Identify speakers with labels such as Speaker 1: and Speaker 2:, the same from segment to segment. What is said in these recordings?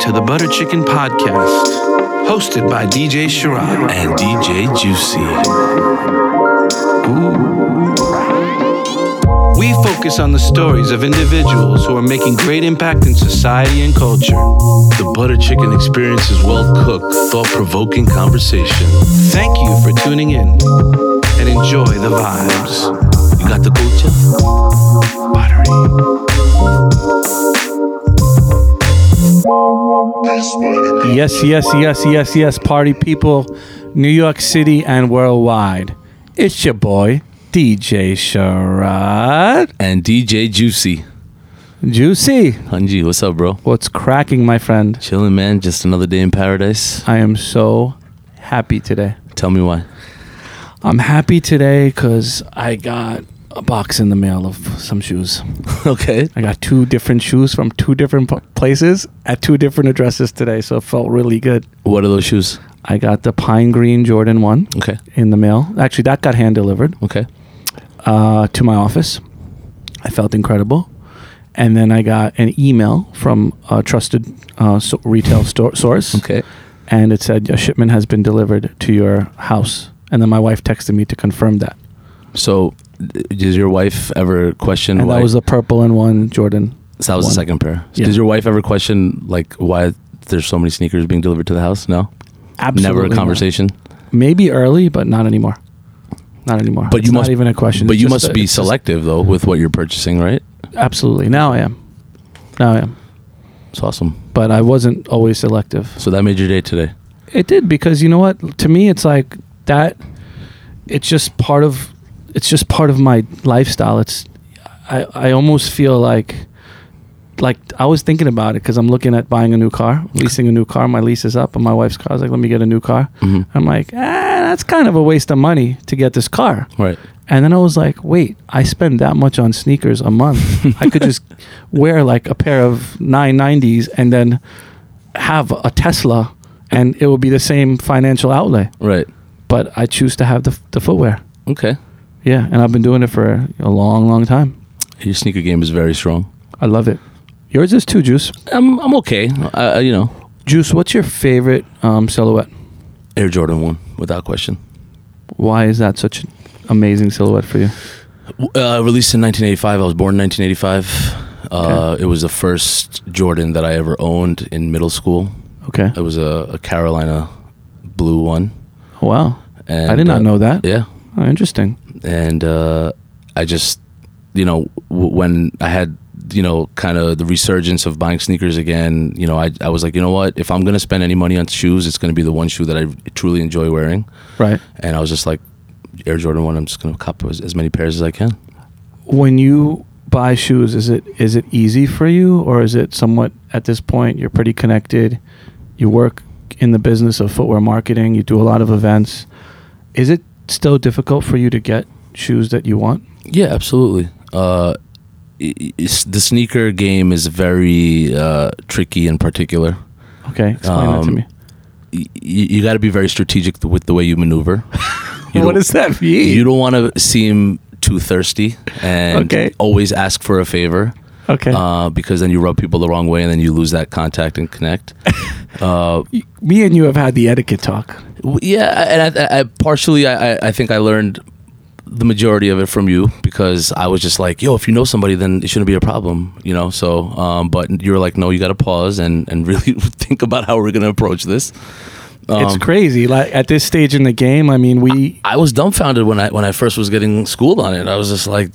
Speaker 1: to the Butter Chicken Podcast, hosted by DJ Sharad.
Speaker 2: and DJ Juicy.
Speaker 1: We focus on the stories of individuals who are making great impact in society and culture.
Speaker 2: The butter chicken experience is well cooked, thought provoking conversation.
Speaker 1: Thank you for tuning in and enjoy the vibes.
Speaker 2: You got the culture?
Speaker 3: Yes, yes, yes, yes, yes, party people, New York City and worldwide. It's your boy, DJ Sharad.
Speaker 2: And DJ Juicy.
Speaker 3: Juicy.
Speaker 2: Hanji, what's up, bro?
Speaker 3: What's cracking, my friend?
Speaker 2: Chilling, man. Just another day in paradise.
Speaker 3: I am so happy today.
Speaker 2: Tell me why.
Speaker 3: I'm happy today because I got a box in the mail of some shoes.
Speaker 2: okay.
Speaker 3: I got two different shoes from two different p- places at two different addresses today, so it felt really good.
Speaker 2: What are those shoes?
Speaker 3: I got the Pine Green Jordan 1
Speaker 2: Okay.
Speaker 3: in the mail. Actually, that got hand delivered.
Speaker 2: Okay.
Speaker 3: uh, to my office. I felt incredible. And then I got an email from a trusted uh, so- retail store source.
Speaker 2: Okay.
Speaker 3: And it said, a shipment has been delivered to your house. And then my wife texted me to confirm that.
Speaker 2: So, does your wife ever question
Speaker 3: And
Speaker 2: why?
Speaker 3: that was the purple and one Jordan.
Speaker 2: so that was the second pair.
Speaker 3: Yeah.
Speaker 2: Does your wife ever question like why there's so many sneakers being delivered to the house? No.
Speaker 3: Absolutely.
Speaker 2: Never a
Speaker 3: not.
Speaker 2: conversation.
Speaker 3: Maybe early, but not anymore. Not anymore.
Speaker 2: But
Speaker 3: It's
Speaker 2: you
Speaker 3: not
Speaker 2: must
Speaker 3: even a question.
Speaker 2: But
Speaker 3: It's
Speaker 2: you must
Speaker 3: a-
Speaker 2: be
Speaker 3: it's just-
Speaker 2: selective though with what you're purchasing, right?
Speaker 3: absolutely. Now I am. Now I am.
Speaker 2: It's awesome.
Speaker 3: But I wasn't always selective.
Speaker 2: So that made your day today.
Speaker 3: It did because you know what? To me, it's like that. It's just part of. It's just part of my lifestyle. It's. I I almost feel like. Like I was thinking about it because I'm looking at buying a new car, leasing a new car. My lease is up, and my wife's car. I was like, "Let me get a new car."
Speaker 2: Mhm.
Speaker 3: I'm like, ah, that's kind of a waste of money to get this car.
Speaker 2: Right.
Speaker 3: And then I was like, wait, I spend that much on sneakers a month. I could just wear like a pair of 990s and then have a Tesla and it will be the same financial outlay.
Speaker 2: Right.
Speaker 3: But I choose to have the, the footwear.
Speaker 2: Okay.
Speaker 3: Yeah. And I've been doing it for a long, long time.
Speaker 2: Your sneaker game is very strong.
Speaker 3: I love it. Yours is too, Juice.
Speaker 2: I'm I'm okay. Uh, you know,
Speaker 3: Juice, what's your favorite um, silhouette?
Speaker 2: Air Jordan one without question.
Speaker 3: Why is that such an amazing silhouette for you?
Speaker 2: Uh, released in 1985. I was born in 1985. Uh, It was the first Jordan that I ever owned in middle school.
Speaker 3: Okay.
Speaker 2: It was a, a Carolina blue one.
Speaker 3: Wow.
Speaker 2: And
Speaker 3: I did not
Speaker 2: uh,
Speaker 3: know that.
Speaker 2: Yeah,
Speaker 3: Oh, interesting.
Speaker 2: And uh, I just, you know, w- when I had, you know, kind of the resurgence of buying sneakers again, you know, I, I was like, you know what? If I'm gonna spend any money on shoes, it's gonna be the one shoe that I truly enjoy wearing.
Speaker 3: Right.
Speaker 2: And I was just like, Air Jordan one. I'm just gonna cop as, as many pairs as I can.
Speaker 3: when you buy shoes is it is it easy for you or is it somewhat at this point you're pretty connected you work in the business of footwear marketing you do a lot of events is it still difficult for you to get shoes that you want
Speaker 2: Yeah, absolutely. Uh, the sneaker game is very uh, tricky in particular.
Speaker 3: okay explain that to
Speaker 2: Um,
Speaker 3: me
Speaker 2: Y- you, you got to be very strategic with the way you maneuver. You
Speaker 3: what does that mean
Speaker 2: You don't want to seem too thirsty and
Speaker 3: Okay.
Speaker 2: always ask for a favor.
Speaker 3: Okay
Speaker 2: Uh, because then you rub people the wrong way and then you lose that contact and connect. uh,
Speaker 3: me and you have had the etiquette talk
Speaker 2: w- yeah, and I, I, partially, I, I- I think I learned the majority of it from you because I was just like, yo, if you know somebody, then it shouldn't be a problem, you know. So, um, but you were like, no, you got to pause and and really think about how we're gonna approach this.
Speaker 3: It's
Speaker 2: Um,
Speaker 3: crazy like at this stage in the game i mean we
Speaker 2: I was dumbfounded when I when I first was getting schooled on it. I was just like,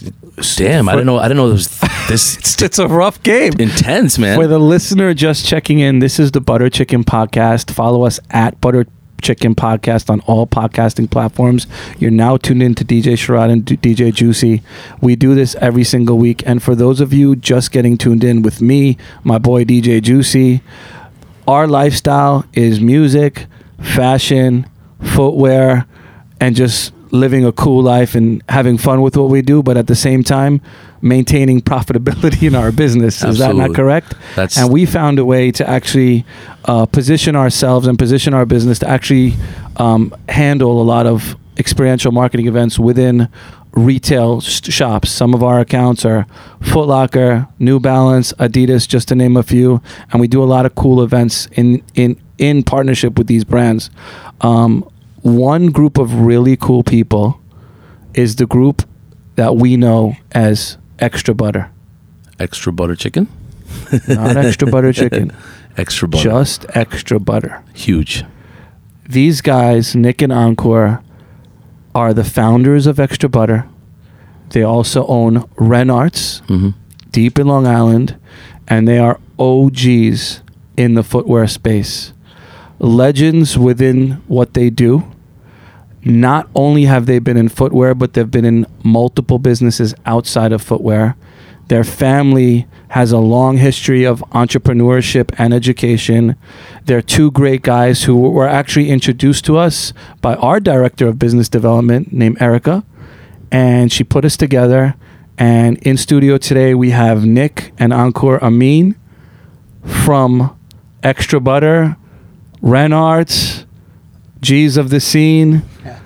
Speaker 2: damn, I didn't know, I didn't know it was this
Speaker 3: it's, it's a rough game
Speaker 2: intense, man.
Speaker 3: For the listener just checking in, this is the Butter Chicken Podcast. Follow us at Butter Chicken Podcast on all podcasting platforms. You're now tuned in to DJ Sharad and DJ Juicy. We do this every single week. And for those of you just getting tuned in with me, my boy DJ Juicy, our lifestyle is music, fashion, footwear, and just living a cool life and having fun with what we do, but at the same time, maintaining profitability in our business. Is that not correct?
Speaker 2: That's
Speaker 3: and we found a way to actually uh, position ourselves and position our business to actually um, handle a lot of experiential marketing events within retail sh- shops. Some of our accounts are Foot Locker, New Balance, Adidas, just to name a few, and we do a lot of cool events in in in partnership with these brands. Um, one group of really cool people is the group that we know as Extra Butter,
Speaker 2: Extra butter chicken.
Speaker 3: not Extra Butter Chicken,
Speaker 2: Extra butter.
Speaker 3: just Extra Butter.
Speaker 2: huge.
Speaker 3: these guys, Nick and Ankur, are the founders of Extra Butter. They also own Renarts,
Speaker 2: hmm
Speaker 3: deep in Long Island, and they are OGs in the footwear space. Legends within what they do. Not only have they been in footwear, but they've been in multiple businesses outside of footwear. Their family has a long history of entrepreneurship and education. They're two great guys who were actually introduced to us by our director of business development named Erica. And she put us together. And in studio today, we have Nick and Ankur Amin from Extra Butter, Renarts, G's of the Scene.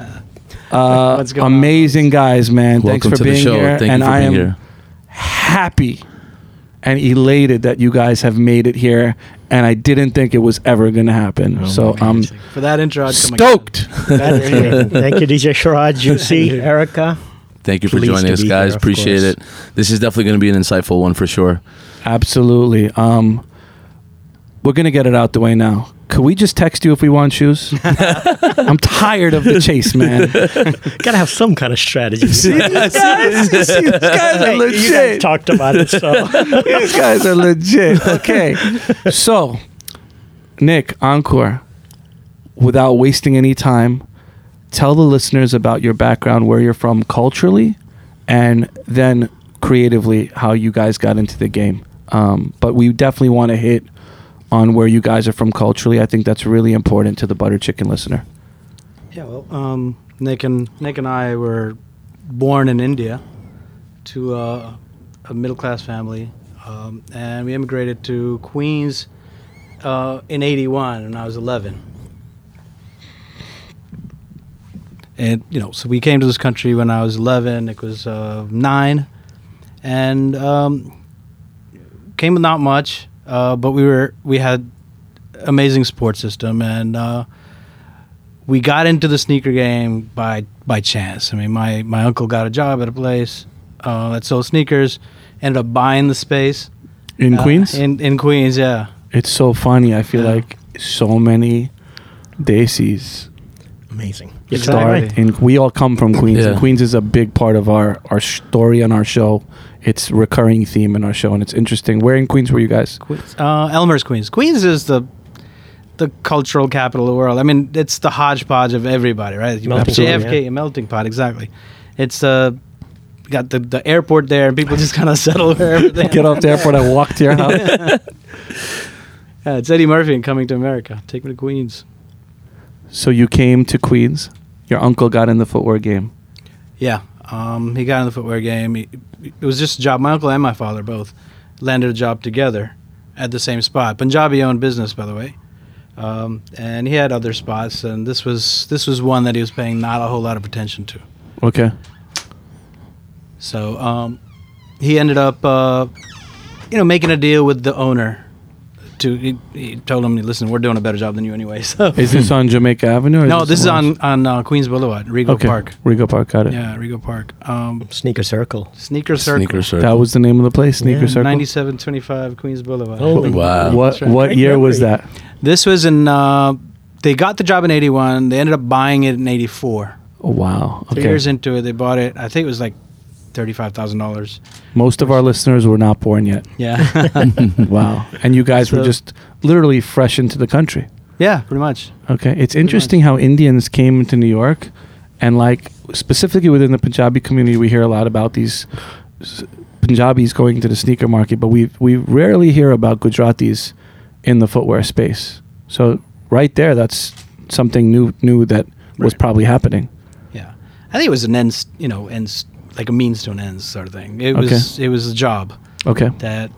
Speaker 3: Uh,
Speaker 4: What's going on?
Speaker 3: amazing guys, man. Thanks for
Speaker 2: to
Speaker 3: being
Speaker 2: the show.
Speaker 3: here.
Speaker 2: Thank
Speaker 3: and
Speaker 2: you for
Speaker 3: I
Speaker 2: being
Speaker 3: am
Speaker 2: here.
Speaker 3: happy and elated that you guys have made it here. And I didn't think it was ever going to happen.
Speaker 4: Oh
Speaker 3: so I'm
Speaker 4: goodness. for that intro, I'd come again.
Speaker 3: stoked.
Speaker 5: Thank you, DJ Sharad, Juicy, Erica.
Speaker 2: Thank you for
Speaker 5: Pleased
Speaker 2: joining us, guys.
Speaker 5: here,
Speaker 2: Appreciate
Speaker 5: course.
Speaker 2: it. This is definitely going to be an insightful one for sure.
Speaker 3: Absolutely. Um, we're gonna get it out the way now. Could we just text you if we want shoes? I'm tired of the chase, man.
Speaker 5: Gotta have some kind of strategy.
Speaker 3: these guys, these guys are
Speaker 5: Hey, you guys
Speaker 3: legit.
Speaker 5: talked about it, so
Speaker 3: These guys are legit. Okay, so Nick Ankur, without wasting any time, tell the listeners about your background, where you're from culturally, and then creatively how you guys got into the game. Um, but we definitely want to hit on where you guys are from culturally. I think that's really important to the butter chicken listener.
Speaker 4: Yeah, well, um, Nick and Nick and I were born in India to uh, a middle class family, um, and we immigrated to Queens uh, in '81 when I was 11. And you know, so we came to this country when I was 11. Nick was uh, nine, and um, came with not much, uh, but we were we had amazing support system and. Uh, we got into the sneaker game by by chance. I mean, my my uncle got a job at a place uh, that sold sneakers, ended up buying the space
Speaker 3: In
Speaker 4: uh,
Speaker 3: Queens,
Speaker 4: In in Queens, yeah.
Speaker 3: it's so funny. I feel
Speaker 4: Yeah.
Speaker 3: like so many Desis
Speaker 5: amazing.
Speaker 4: Exactly.
Speaker 3: start in we all come from Queens and
Speaker 2: Yeah.
Speaker 3: Queens is a big part of our our story and our show it's recurring theme in our show and it's interesting where in Queens were you guys
Speaker 4: Queens, uh, Elmhurst Queens. Queens is the the cultural capital of the world. I mean, it's the hodgepodge of everybody, right? You
Speaker 5: Melting pot,
Speaker 4: JFK, a melting pot, exactly. It's uh, got the the airport there, and people just kind of settle wherever they
Speaker 3: get off the airport and walk to your house
Speaker 4: Yeah, it's Eddie Murphy and Coming to America. Take me to Queens.
Speaker 3: so you came to Queens your uncle got in the footwear game
Speaker 4: Yeah, um, he got in the footwear game. He, it was just a job. My uncle and my father both landed a job together at the same spot. Punjabi owned business, by the way, um, and he had other spots. And this was this was one that he was paying not a whole lot of attention to.
Speaker 3: okay
Speaker 4: So um, he ended up, uh, you know, making a deal with the owner. To he, he told him, listen, we're doing a better job than you anyway. So
Speaker 3: is this on Jamaica Avenue or
Speaker 4: no, this is on on uh, Queens Boulevard, Rego
Speaker 3: else? okay
Speaker 4: Park.
Speaker 3: Rego Park got it
Speaker 4: Yeah, Rego Park. Um,
Speaker 5: Sneaker Circle.
Speaker 4: Sneaker Circle.
Speaker 2: Sneaker circle.
Speaker 3: that was the name of the place Sneaker
Speaker 5: Yeah,
Speaker 3: Circle
Speaker 4: 9725 Queens Boulevard.
Speaker 5: Holy
Speaker 2: Wow.
Speaker 3: what
Speaker 4: right.
Speaker 3: what year was that
Speaker 4: This was in. Uh, they got the job in '81. They ended up buying it in '84.
Speaker 3: oh wow
Speaker 4: Three
Speaker 3: okay
Speaker 4: years into it, they bought it. I think it was like thirty-five thousand dollars.
Speaker 3: most of our listeners were not born yet
Speaker 4: Yeah,
Speaker 3: wow and you guys were
Speaker 4: So-
Speaker 3: just literally fresh into the country
Speaker 4: yeah, pretty much.
Speaker 3: Okay, it's interesting how Indians came into New York, and like specifically within the Punjabi community, we hear a lot about these s- Punjabis going to the sneaker market, but we we rarely hear about Gujaratis in the footwear space. So right there, that's something new new that was
Speaker 4: Right.
Speaker 3: probably happening.
Speaker 4: Yeah, I think it was an ends, you know, ends like a means to an end sort of thing. It was it was a job
Speaker 3: Okay,
Speaker 4: that,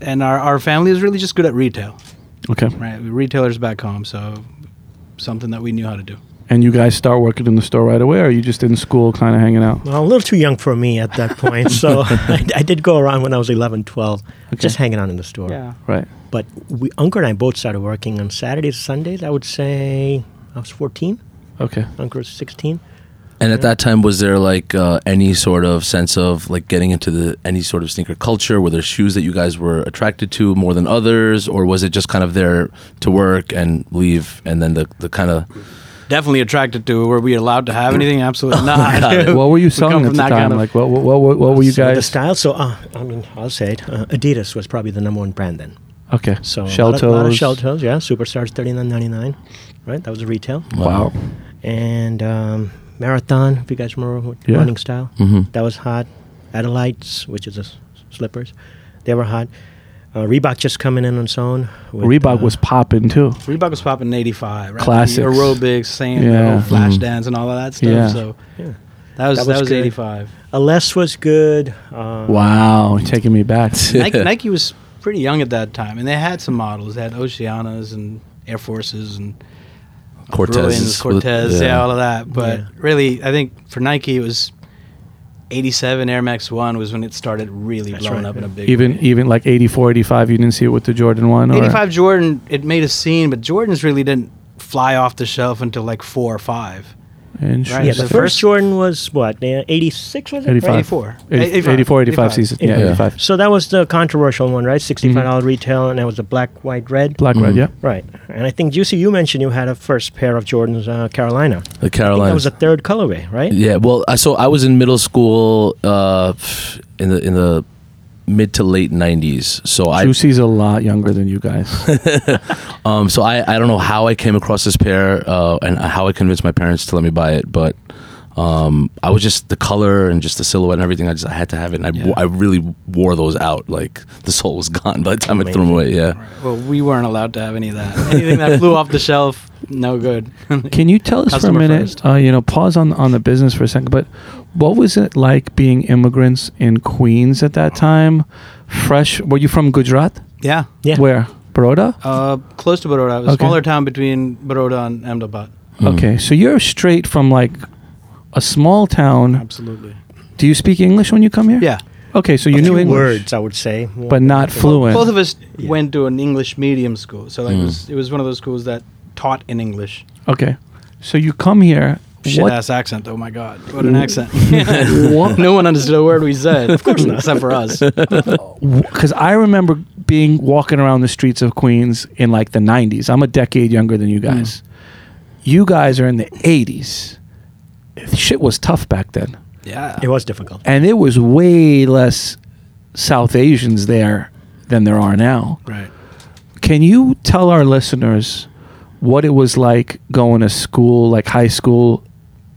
Speaker 4: and our our family is really just good at retail.
Speaker 3: okay,
Speaker 4: Right, we retailers back home, so something that we knew how to do.
Speaker 3: And you guys start working in the store right away, or are you just in school, kind of hanging out?
Speaker 5: Well, a little too young for me at that point. so I, I did go around when I was 11, 12, just hanging out in the store.
Speaker 4: Yeah.
Speaker 3: Right.
Speaker 5: But we, Uncle and I both started working on Saturdays, Sundays. I would say I was 14.
Speaker 3: Okay.
Speaker 5: Uncle was 16.
Speaker 2: And at that time, was there like uh, any sort of sense of like getting into the any sort of sneaker culture? Were there shoes that you guys were attracted to more than others, or was it just kind of there to work and leave, and then the the kind of
Speaker 4: Definitely attracted to. Were we allowed to have anything? Absolutely not.
Speaker 2: Got.
Speaker 3: What were you selling
Speaker 4: come
Speaker 3: at the time?
Speaker 4: kind of-
Speaker 3: like, what, what, what, what were you
Speaker 5: So the
Speaker 3: guys?
Speaker 5: style, so uh, I mean, I'll say it. Uh, Adidas was probably the number one brand then.
Speaker 3: Okay.
Speaker 5: So
Speaker 3: shell
Speaker 5: a lot, of,
Speaker 3: toes.
Speaker 5: shell toes, yeah. Superstars, thirty nine ninety nine, right? That was retail.
Speaker 3: Wow.
Speaker 5: And um, Marathon, if you guys remember what
Speaker 3: Yeah.
Speaker 5: running style,
Speaker 2: Mhm.
Speaker 5: that was hot. Adilettes, which is the slippers, they were hot. Uh, Reebok just coming in on its own. with,
Speaker 3: Reebok
Speaker 5: uh,
Speaker 3: was popping too.
Speaker 4: Reebok was popping in '85. Right?
Speaker 3: Classics.
Speaker 4: The aerobics, same
Speaker 3: Yeah.
Speaker 4: yeah. flash
Speaker 2: Mhm.
Speaker 4: dance and all of that stuff.
Speaker 3: Yeah.
Speaker 4: So
Speaker 5: Yeah.
Speaker 4: that was
Speaker 5: That
Speaker 4: that
Speaker 5: was
Speaker 4: was, '85.
Speaker 5: A Les was good. Uh,
Speaker 3: Wow, taking me back.
Speaker 4: Nike, Nike was pretty young at that time, and they had some models. They had Oceanas and Air Forces and
Speaker 2: Cortez?
Speaker 4: Bruins, Cortez, yeah. all of that. But
Speaker 5: Yeah.
Speaker 4: really, I think for Nike, it was '87 Air Max One was when it started really
Speaker 5: That's
Speaker 4: blowing
Speaker 5: right,
Speaker 4: up in a big.
Speaker 3: Even
Speaker 4: way.
Speaker 3: even like 84, 85, you didn't see it with the Jordan one. Or?
Speaker 4: 85 Jordan, it made a scene, but Jordans really didn't fly off the shelf until like four or five.
Speaker 3: Interesting.
Speaker 5: Yeah,
Speaker 4: The
Speaker 5: the
Speaker 4: first-
Speaker 5: first Jordan was what? uh, 86 was it?
Speaker 3: 85.
Speaker 4: 84.
Speaker 3: 80
Speaker 4: 85.
Speaker 3: 84, 85
Speaker 4: 85.
Speaker 3: season. Yeah,
Speaker 5: Yeah.
Speaker 3: 85.
Speaker 5: So that was the controversial one, right? $65 retail, and that was the black, white, red.
Speaker 3: Black, red,
Speaker 2: Mhm.
Speaker 3: yeah.
Speaker 5: Right. And I think, Juicy, you mentioned you had a first pair of Jordans, uh, Carolina.
Speaker 2: the Carolina?
Speaker 5: that was a third colorway, right?
Speaker 2: Yeah, well, I so I was in middle school uh, in the in the mid to late '90s. So I
Speaker 3: Juicy's a lot younger than you guys.
Speaker 2: um so I I don't know how I came across this pair uh, and how I convinced my parents to let me buy it, but um I was just the color and just the silhouette and everything. I just I had to have it, and I
Speaker 4: Yeah.
Speaker 2: I really wore those out. Like the soul was gone by the time I threw them away. Yeah.
Speaker 4: Well, we weren't allowed to have any of that. Anything that flew off the shelf, no good.
Speaker 3: Can you tell us for a minute? Uh, you know, pause on on the business for a second. But what was it like being immigrants in Queens at that time? Fresh? Were you from Gujarat?
Speaker 4: yeah.
Speaker 5: Yeah.
Speaker 3: Where? Baroda.
Speaker 4: Uh, close to Baroda. It was a
Speaker 3: Okay.
Speaker 4: smaller town between Baroda and Ahmedabad.
Speaker 2: Mm.
Speaker 3: Okay, so you're straight from like a small town.
Speaker 4: Absolutely.
Speaker 3: Do you speak English when you come here?
Speaker 4: Yeah.
Speaker 3: Okay, so
Speaker 5: A
Speaker 3: you knew
Speaker 5: few
Speaker 3: English,
Speaker 5: words, I would say.
Speaker 3: but not fluent.
Speaker 4: Both of us
Speaker 5: Yeah.
Speaker 4: went to an English medium school, so like
Speaker 2: Mm.
Speaker 4: it was it was one of those schools that taught in English.
Speaker 3: Okay, so you come here.
Speaker 4: Shit
Speaker 3: what?
Speaker 4: ass accent. Oh my god, what an accent!
Speaker 3: What?
Speaker 4: no one understood a word we said. Of course not, except for us.
Speaker 3: Because I remember being walking around the streets of Queens in like the '90s. I'm a decade younger than you guys. You guys are in the '80s. Shit was tough back then,
Speaker 4: Yeah.
Speaker 5: It was difficult.
Speaker 3: and there was way less South Asians there than there are now.
Speaker 4: Right.
Speaker 3: Can you tell our listeners what it was like going to school, like high school,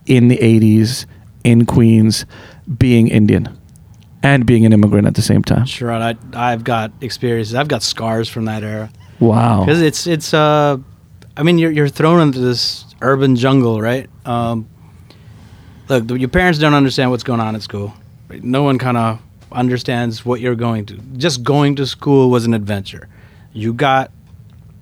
Speaker 3: in the '80s in Queens, being Indian and being an immigrant at the same time?
Speaker 4: Sure. I I've got experiences. I've got scars from that era.
Speaker 3: Wow.
Speaker 4: because it's it's uh i mean you're, you're thrown into this urban jungle right um look your parents don't understand what's going on at school right? no one kind of understands what you're going to just going to school was an adventure you got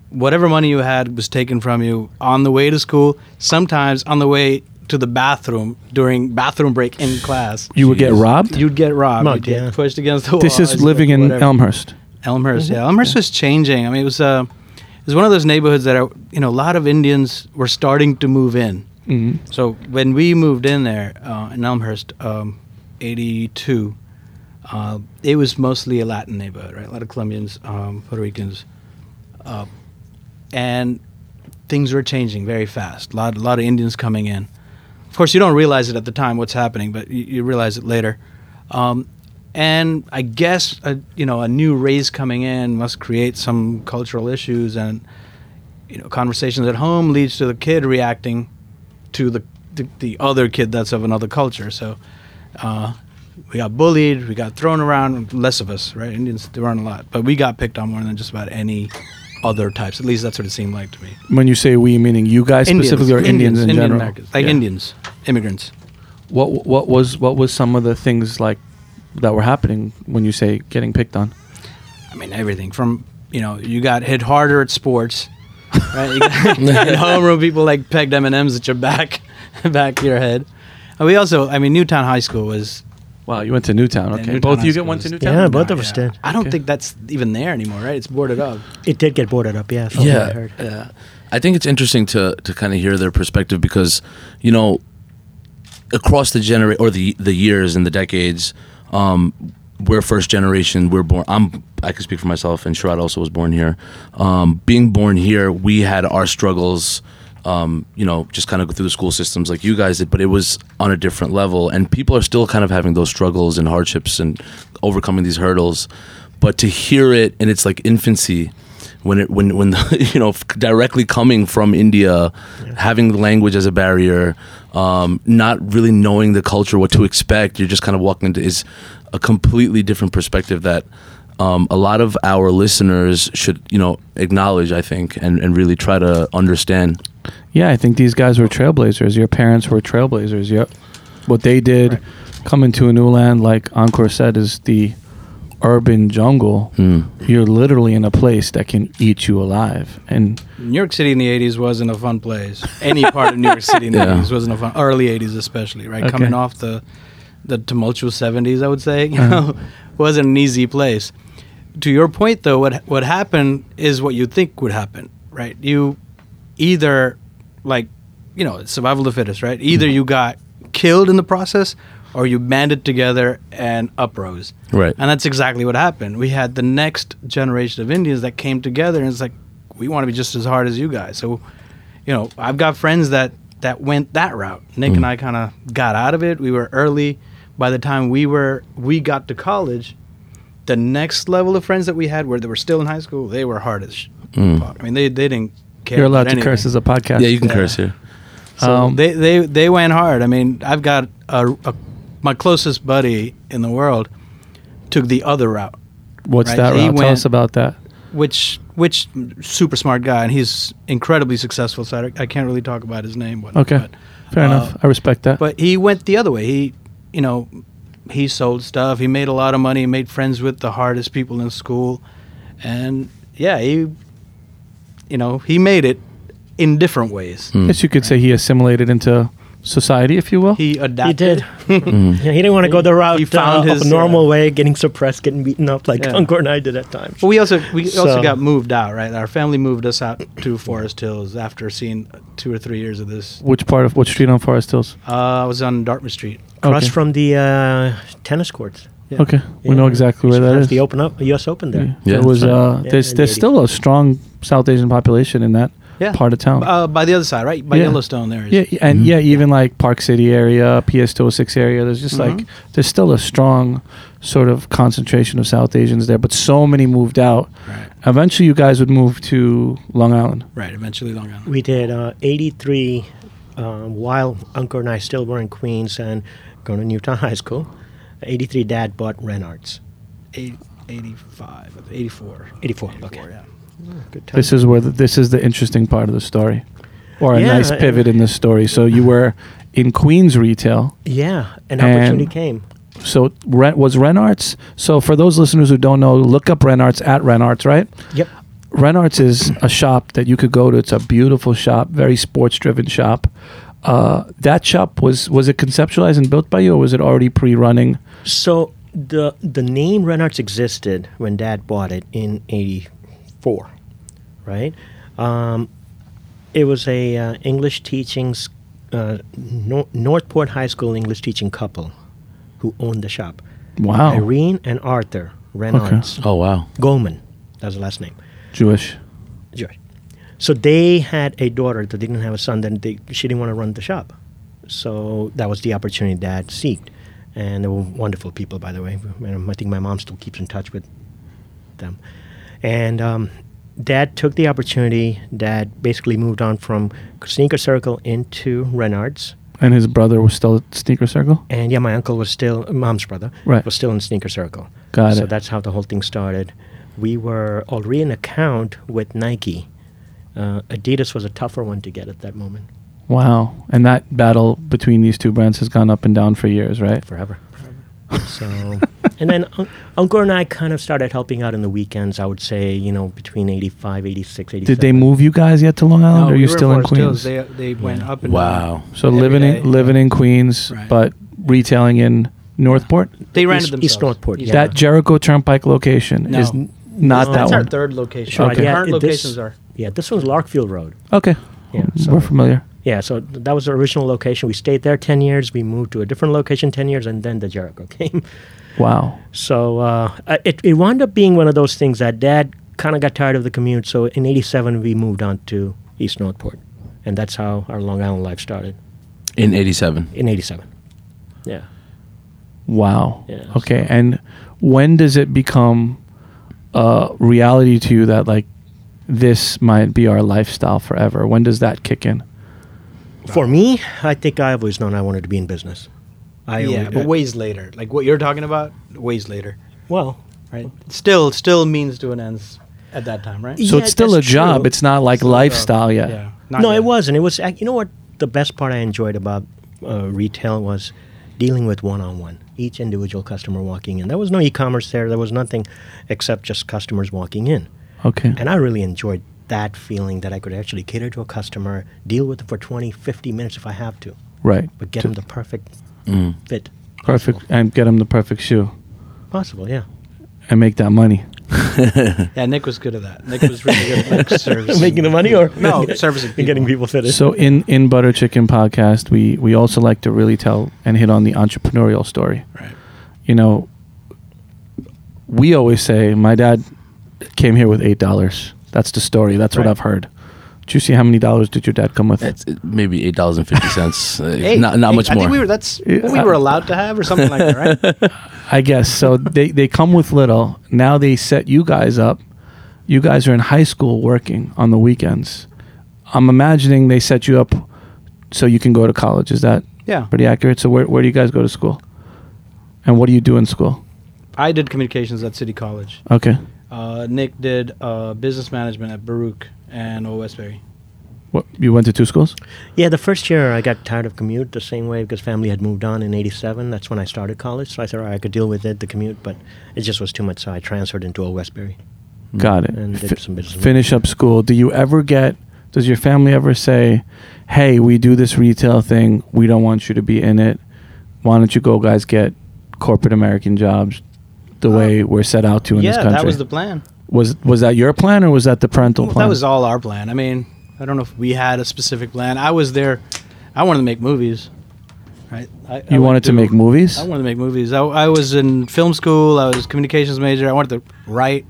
Speaker 4: whatever money you had was taken from you on the way to school sometimes on the way to the bathroom during bathroom break in class
Speaker 3: You would get robbed.
Speaker 4: you'd get robbed
Speaker 5: Mugged,
Speaker 4: you'd get
Speaker 5: yeah.
Speaker 4: pushed against the wall
Speaker 3: This is living in
Speaker 4: whatever.
Speaker 3: Elmhurst.
Speaker 4: Elmhurst, yeah. Elmhurst was changing. I mean, it was uh, it was one of those neighborhoods that are, you know a lot of Indians were starting to move in.
Speaker 3: Hmm
Speaker 4: So when we moved in there uh, in Elmhurst, um, '82, uh, it was mostly a Latin neighborhood, right? A lot of Colombians, um, Puerto Ricans, uh, and things were changing very fast. A lot, a lot of Indians coming in. Of course, you don't realize it at the time what's happening, but you, you realize it later. Um, and I guess a, you know a new race coming in must create some cultural issues, and you know conversations at home leads to the kid reacting to the the, the other kid that's of another culture. So uh, we got bullied, we got thrown around. Less of us, right? Indians there weren't a lot, but we got picked on more than just about any other types. At least that's what it seemed like to me.
Speaker 3: When you say we, meaning you guys specifically, or Indians, in
Speaker 4: Indian
Speaker 3: general?
Speaker 4: Americans, like
Speaker 3: Yeah.
Speaker 4: Indians, immigrants.
Speaker 3: What what was what was some of the things like that were happening when you say getting picked on?
Speaker 4: I mean, everything from you know you got hit harder at sports. Right? You got- in homeroom, people like pegged M and M's at your back, back of your head. And we also, I mean, Newtown High School was.
Speaker 3: Wow, you went to Newtown. Okay,
Speaker 4: Newtown
Speaker 3: both
Speaker 4: High
Speaker 3: you
Speaker 4: School
Speaker 3: get went to
Speaker 4: is-
Speaker 3: Newtown.
Speaker 5: Yeah, both of us did.
Speaker 4: I don't
Speaker 3: Okay.
Speaker 4: think that's even there anymore, right? It's boarded up.
Speaker 5: It did get boarded up, yeah. from what I
Speaker 2: yeah,
Speaker 5: heard.
Speaker 2: yeah. I think it's interesting to to kind of hear their perspective because, you know, across the genera or the the years and the decades, um, we're first generation. We're born. I'm. I can speak for myself, and Sharad also was born here. Um, being born here, we had our struggles. Um, you know, just kind of go through the school systems like you guys did, but it was on a different level, and people are still kind of having those struggles and hardships and overcoming these hurdles. But to hear it in its like infancy, when it when when you know directly coming from India, having the language as a barrier, um, not really knowing the culture, what to expect, you're just kind of walking into is a completely different perspective that um, a lot of our listeners should you know acknowledge. I think and and really try to understand.
Speaker 3: Yeah, I think these guys were trailblazers. Your parents were trailblazers. Yep. What they did, coming to a new land, like Ankur said, is the urban jungle.
Speaker 2: Mm.
Speaker 3: You're literally in a place that can eat you alive. And
Speaker 4: New York City in the '80s wasn't a fun place. Any part of New York City in the
Speaker 2: Yeah.
Speaker 4: '80s wasn't a fun. Early '80s, especially, right?
Speaker 3: Okay.
Speaker 4: Coming off the the tumultuous '70s, I would say, you
Speaker 3: Uh-huh.
Speaker 4: know, wasn't an easy place. To your point, though, what what happened is what you think would happen, right? You either like, you know, survival of the fittest, right? Either
Speaker 3: Mm-hmm.
Speaker 4: you got killed in the process, or you banded together and uprose.
Speaker 2: Right.
Speaker 4: And that's exactly what happened. We had the next generation of Indians that came together, and it's like we want to be just as hard as you guys. So, you know, I've got friends that that went that route. Nick and I kind of got out of it. We were early. By the time we were we got to college, the next level of friends that we had, where they were still in high school, they were hard as sh- fuck. I mean, they they didn't care.
Speaker 3: you're allowed
Speaker 4: about
Speaker 3: to curse as a podcast.
Speaker 2: Yeah, you can
Speaker 4: Yeah.
Speaker 2: curse here.
Speaker 4: So
Speaker 3: Um,
Speaker 4: they, they they went hard. I mean, I've got a, a my closest buddy in the world took the other route,
Speaker 3: What's
Speaker 4: right,
Speaker 3: that
Speaker 4: he
Speaker 3: route? Tell us about that.
Speaker 4: which which super smart guy, and he's incredibly successful. So I, I can't really talk about his name. But,
Speaker 3: Okay.
Speaker 4: but,
Speaker 3: Fair
Speaker 4: uh,
Speaker 3: enough. I respect that.
Speaker 4: but he went the other way. He, you know, he sold stuff. He made a lot of money. He made friends with the hardest people in school, and yeah, he, you know, he made it in different ways.
Speaker 2: Mm.
Speaker 3: guess you could say he assimilated into society, if you will.
Speaker 4: He
Speaker 5: He
Speaker 4: adapted.
Speaker 5: did.
Speaker 2: Mm.
Speaker 5: Yeah, he didn't want to go the route
Speaker 4: He found
Speaker 5: uh,
Speaker 4: his,
Speaker 5: a normal
Speaker 4: uh,
Speaker 5: way, getting suppressed, getting beaten up like
Speaker 4: Yeah.
Speaker 5: Ankur and I did at times.
Speaker 4: But we also we also got moved out, right? Our family moved us out to Forest Hills after seeing two or three years of this.
Speaker 3: Which part of which street on Forest Hills?
Speaker 4: Uh, I was on Dartmouth Street.
Speaker 5: Across
Speaker 3: Okay.
Speaker 5: from the uh, tennis courts.
Speaker 4: Yeah.
Speaker 3: Okay, we know
Speaker 5: Yeah.
Speaker 3: exactly where
Speaker 5: Used to
Speaker 3: that
Speaker 5: have. The Open Up, U.S. Open there.
Speaker 3: Yeah.
Speaker 2: Yeah,
Speaker 3: There was
Speaker 2: right.
Speaker 3: uh,
Speaker 5: Yeah,
Speaker 3: there's
Speaker 5: in
Speaker 3: there's
Speaker 5: the
Speaker 3: still a strong South Asian population in that
Speaker 4: Yeah.
Speaker 3: part of town.
Speaker 4: Uh, by the other side, right? By
Speaker 3: Yeah.
Speaker 4: Yellowstone there. is-
Speaker 3: yeah, yeah, and
Speaker 2: Mhm.
Speaker 3: yeah, even like Park City area, PS 206 area. There's just like
Speaker 4: Mhm.
Speaker 3: there's still a strong sort of concentration of South Asians there, but so many moved out.
Speaker 4: Right.
Speaker 3: Eventually, you guys would move to Long Island.
Speaker 4: Right. Eventually, Long Island.
Speaker 5: We did uh, 83 um, while Uncle and I still were in Queens and going to Newtown High School. 83 dad bought Renarts.
Speaker 4: Eight, 85, 84.
Speaker 5: 84, okay.
Speaker 4: yeah.
Speaker 5: Good time.
Speaker 3: This is where the, this is the interesting part of the story, or a
Speaker 5: Yeah,
Speaker 3: nice
Speaker 5: and-
Speaker 3: pivot in the story. So you were in Queens retail.
Speaker 5: yeah, an
Speaker 3: And-
Speaker 5: opportunity came.
Speaker 3: So Ren, was Renarts. So for those listeners who don't know, look up Renarts at Renarts, right?
Speaker 5: Yep.
Speaker 3: Renarts is a shop that you could go to. It's a beautiful shop, very sports driven shop. Uh, that shop was was it conceptualized and built by you, or was it already pre running?
Speaker 5: So the the name Renarts existed when Dad bought it in '84, right? Um, it was a uh, English teaching, uh, Nor- Northport High School English teaching couple who owned the shop.
Speaker 3: Wow,
Speaker 5: Irene and Arthur Renards
Speaker 2: Oh wow.
Speaker 5: Goldman. That's the last name.
Speaker 3: Jewish.
Speaker 5: Jewish. So they had a daughter that didn't have a son. Then they, she didn't want to run the shop. So that was the opportunity Dad seeked, and they were wonderful people, by the way. I think my mom still keeps in touch with them. And um, Dad took the opportunity. Dad basically moved on from Sneaker Circle into Renarts.
Speaker 3: And his brother was still at Sneaker Circle.
Speaker 5: And yeah, my uncle was still, mom's brother,
Speaker 3: Right.
Speaker 5: was still in Sneaker Circle.
Speaker 3: Got
Speaker 5: so
Speaker 3: it.
Speaker 5: that's how the whole thing started. We were already an account with Nike. Uh, Adidas was a tougher one to get at that moment.
Speaker 3: Wow, and that battle between these two brands has gone up and down for years, right?
Speaker 5: Forever. so and then un- Uncle and I kind of started helping out in the weekends. I would say, you know, between 85, 86, 87.
Speaker 3: Did they move you guys yet to Long Island, or are
Speaker 4: we
Speaker 3: you
Speaker 4: were
Speaker 3: still in
Speaker 4: Forest Hills.
Speaker 3: Queens?
Speaker 4: They, they went up and
Speaker 2: Wow.
Speaker 4: down.
Speaker 3: So
Speaker 4: every
Speaker 3: living
Speaker 4: day.
Speaker 3: in living in Queens,
Speaker 4: Right.
Speaker 3: but retailing in Northport.
Speaker 4: They rented
Speaker 5: East-
Speaker 4: themselves.
Speaker 5: East Northport, yeah.
Speaker 3: That Jericho Turnpike location
Speaker 4: No.
Speaker 3: is not
Speaker 5: No.
Speaker 3: that
Speaker 4: That's
Speaker 3: one.
Speaker 4: our third location.
Speaker 5: Sure,
Speaker 4: Our
Speaker 3: Okay.
Speaker 5: yeah,
Speaker 4: current
Speaker 5: it- this-
Speaker 4: locations are.
Speaker 5: Yeah, this one's Larkfield Road.
Speaker 3: Okay,
Speaker 5: Yeah, so.
Speaker 3: we're familiar.
Speaker 5: Yeah, so that was the original location. We stayed there 10 years. We moved to a different location 10 years, and then the Jericho came.
Speaker 3: Wow.
Speaker 5: So uh, it, it wound up being one of those things that dad kind of got tired of the commute. So in 87, we moved on to East Northport. And that's how our Long Island life started
Speaker 2: In '87.
Speaker 5: in 87. Yeah.
Speaker 3: Wow.
Speaker 5: Yeah,
Speaker 3: okay. And when does it become a reality to you that like this might be our lifestyle forever? When does that kick in?
Speaker 5: For me, I think I've always known I wanted to be in business. I
Speaker 4: yeah,
Speaker 5: always-
Speaker 4: but ways later. Like what you're talking about, ways later,
Speaker 5: well,
Speaker 4: right? Still, still means to an end at that time, right?
Speaker 3: So
Speaker 5: Yeah,
Speaker 3: it's still a job.
Speaker 5: true.
Speaker 3: It's not like
Speaker 4: Still
Speaker 3: lifestyle yet.
Speaker 4: Yeah.
Speaker 5: No,
Speaker 4: yet.
Speaker 5: it wasn't. It was. ac- You know what? The best part I enjoyed about uh, retail was dealing with one-on-one. Each individual customer walking in. There was no e-commerce there. There was nothing except just customers walking in.
Speaker 3: Okay.
Speaker 5: And I really enjoyed that feeling that I could actually cater to a customer, deal with them for 20, 50 minutes if I have to,
Speaker 3: right.
Speaker 5: but get
Speaker 3: To-
Speaker 5: them the perfect
Speaker 2: Mm.
Speaker 5: fit.
Speaker 3: perfect
Speaker 5: Possible.
Speaker 3: and get him the perfect shoe
Speaker 5: Possible, yeah.
Speaker 3: and make that money.
Speaker 4: Yeah, Nick was good at that. Nick was really good at like, servicing.
Speaker 5: Making the money or
Speaker 4: No, servicing
Speaker 5: and getting
Speaker 4: people.
Speaker 5: people fitted.
Speaker 3: So in in Butter Chicken podcast, we we also like to really tell and hit on the entrepreneurial story.
Speaker 4: Right.
Speaker 3: You know, we always say my dad came here with eight dollars. That's the story. That's what
Speaker 5: Right.
Speaker 3: I've heard. Did you see how many dollars did your dad come with?
Speaker 2: It's uh, maybe eight dollars and fifty cents. Uh,
Speaker 4: Hey,
Speaker 2: not not
Speaker 4: hey,
Speaker 2: much
Speaker 4: I
Speaker 2: more.
Speaker 4: think we were. That's what we were allowed to have, or something like that, right?
Speaker 3: I guess so. They they come with little. Now they set you guys up. You guys are in high school working on the weekends. I'm imagining they set you up so you can go to college. Is that
Speaker 4: Yeah.
Speaker 3: pretty accurate? So where where do you guys go to school? And what do you do in school?
Speaker 4: I did communications at City College.
Speaker 3: Okay.
Speaker 4: Uh, Nick did uh, business management at Baruch and Old Westbury.
Speaker 3: What you went to two schools?
Speaker 5: Yeah, the first year I got tired of commute the same way because family had moved on in '87. That's when I started college. So I thought all right, I could deal with it, the commute, but it just was too much. So I transferred into Old Westbury.
Speaker 3: Got it.
Speaker 5: And did
Speaker 3: Fi-
Speaker 5: some business.
Speaker 3: finish up school. Do you ever get? Does your family ever say, "Hey, we do this retail thing. We don't want you to be in it. Why don't you go, guys, get corporate American jobs, the
Speaker 4: Uh,
Speaker 3: way we're set out to in
Speaker 4: yeah,
Speaker 3: this country?"
Speaker 4: Yeah, that was the plan.
Speaker 3: Was was that your plan or was that the parental
Speaker 4: Well,
Speaker 3: plan?
Speaker 4: that was all our plan. I mean, I don't know if we had a specific plan. I was there. I wanted to make movies. Right. I, I
Speaker 3: you
Speaker 4: went
Speaker 3: wanted to make movies.
Speaker 4: I wanted to make movies. I, I was in film school. I was a communications major. I wanted to write.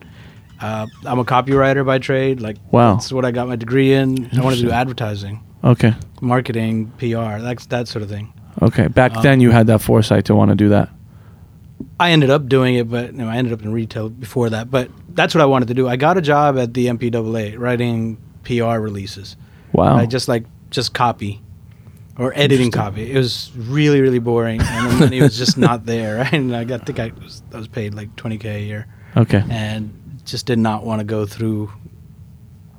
Speaker 4: Uh, I'm a copywriter by trade. Like
Speaker 3: Wow.
Speaker 4: that's what I got my degree in. I wanted to do advertising,
Speaker 3: Okay.
Speaker 4: marketing, PR, that's that sort of thing.
Speaker 3: Okay. Back
Speaker 4: Um,
Speaker 3: then, you had that foresight to want to do that.
Speaker 4: I ended up doing it, but you know, I ended up in retail before that. But that's what I wanted to do. I got a job at the MPAA writing PR releases.
Speaker 3: Wow.
Speaker 4: I just like just copy or editing copy. It was really really boring, and the money was just not there. Right? And I got, I think I was, I was paid like 20k a year,
Speaker 3: okay.
Speaker 4: and just did not want to go through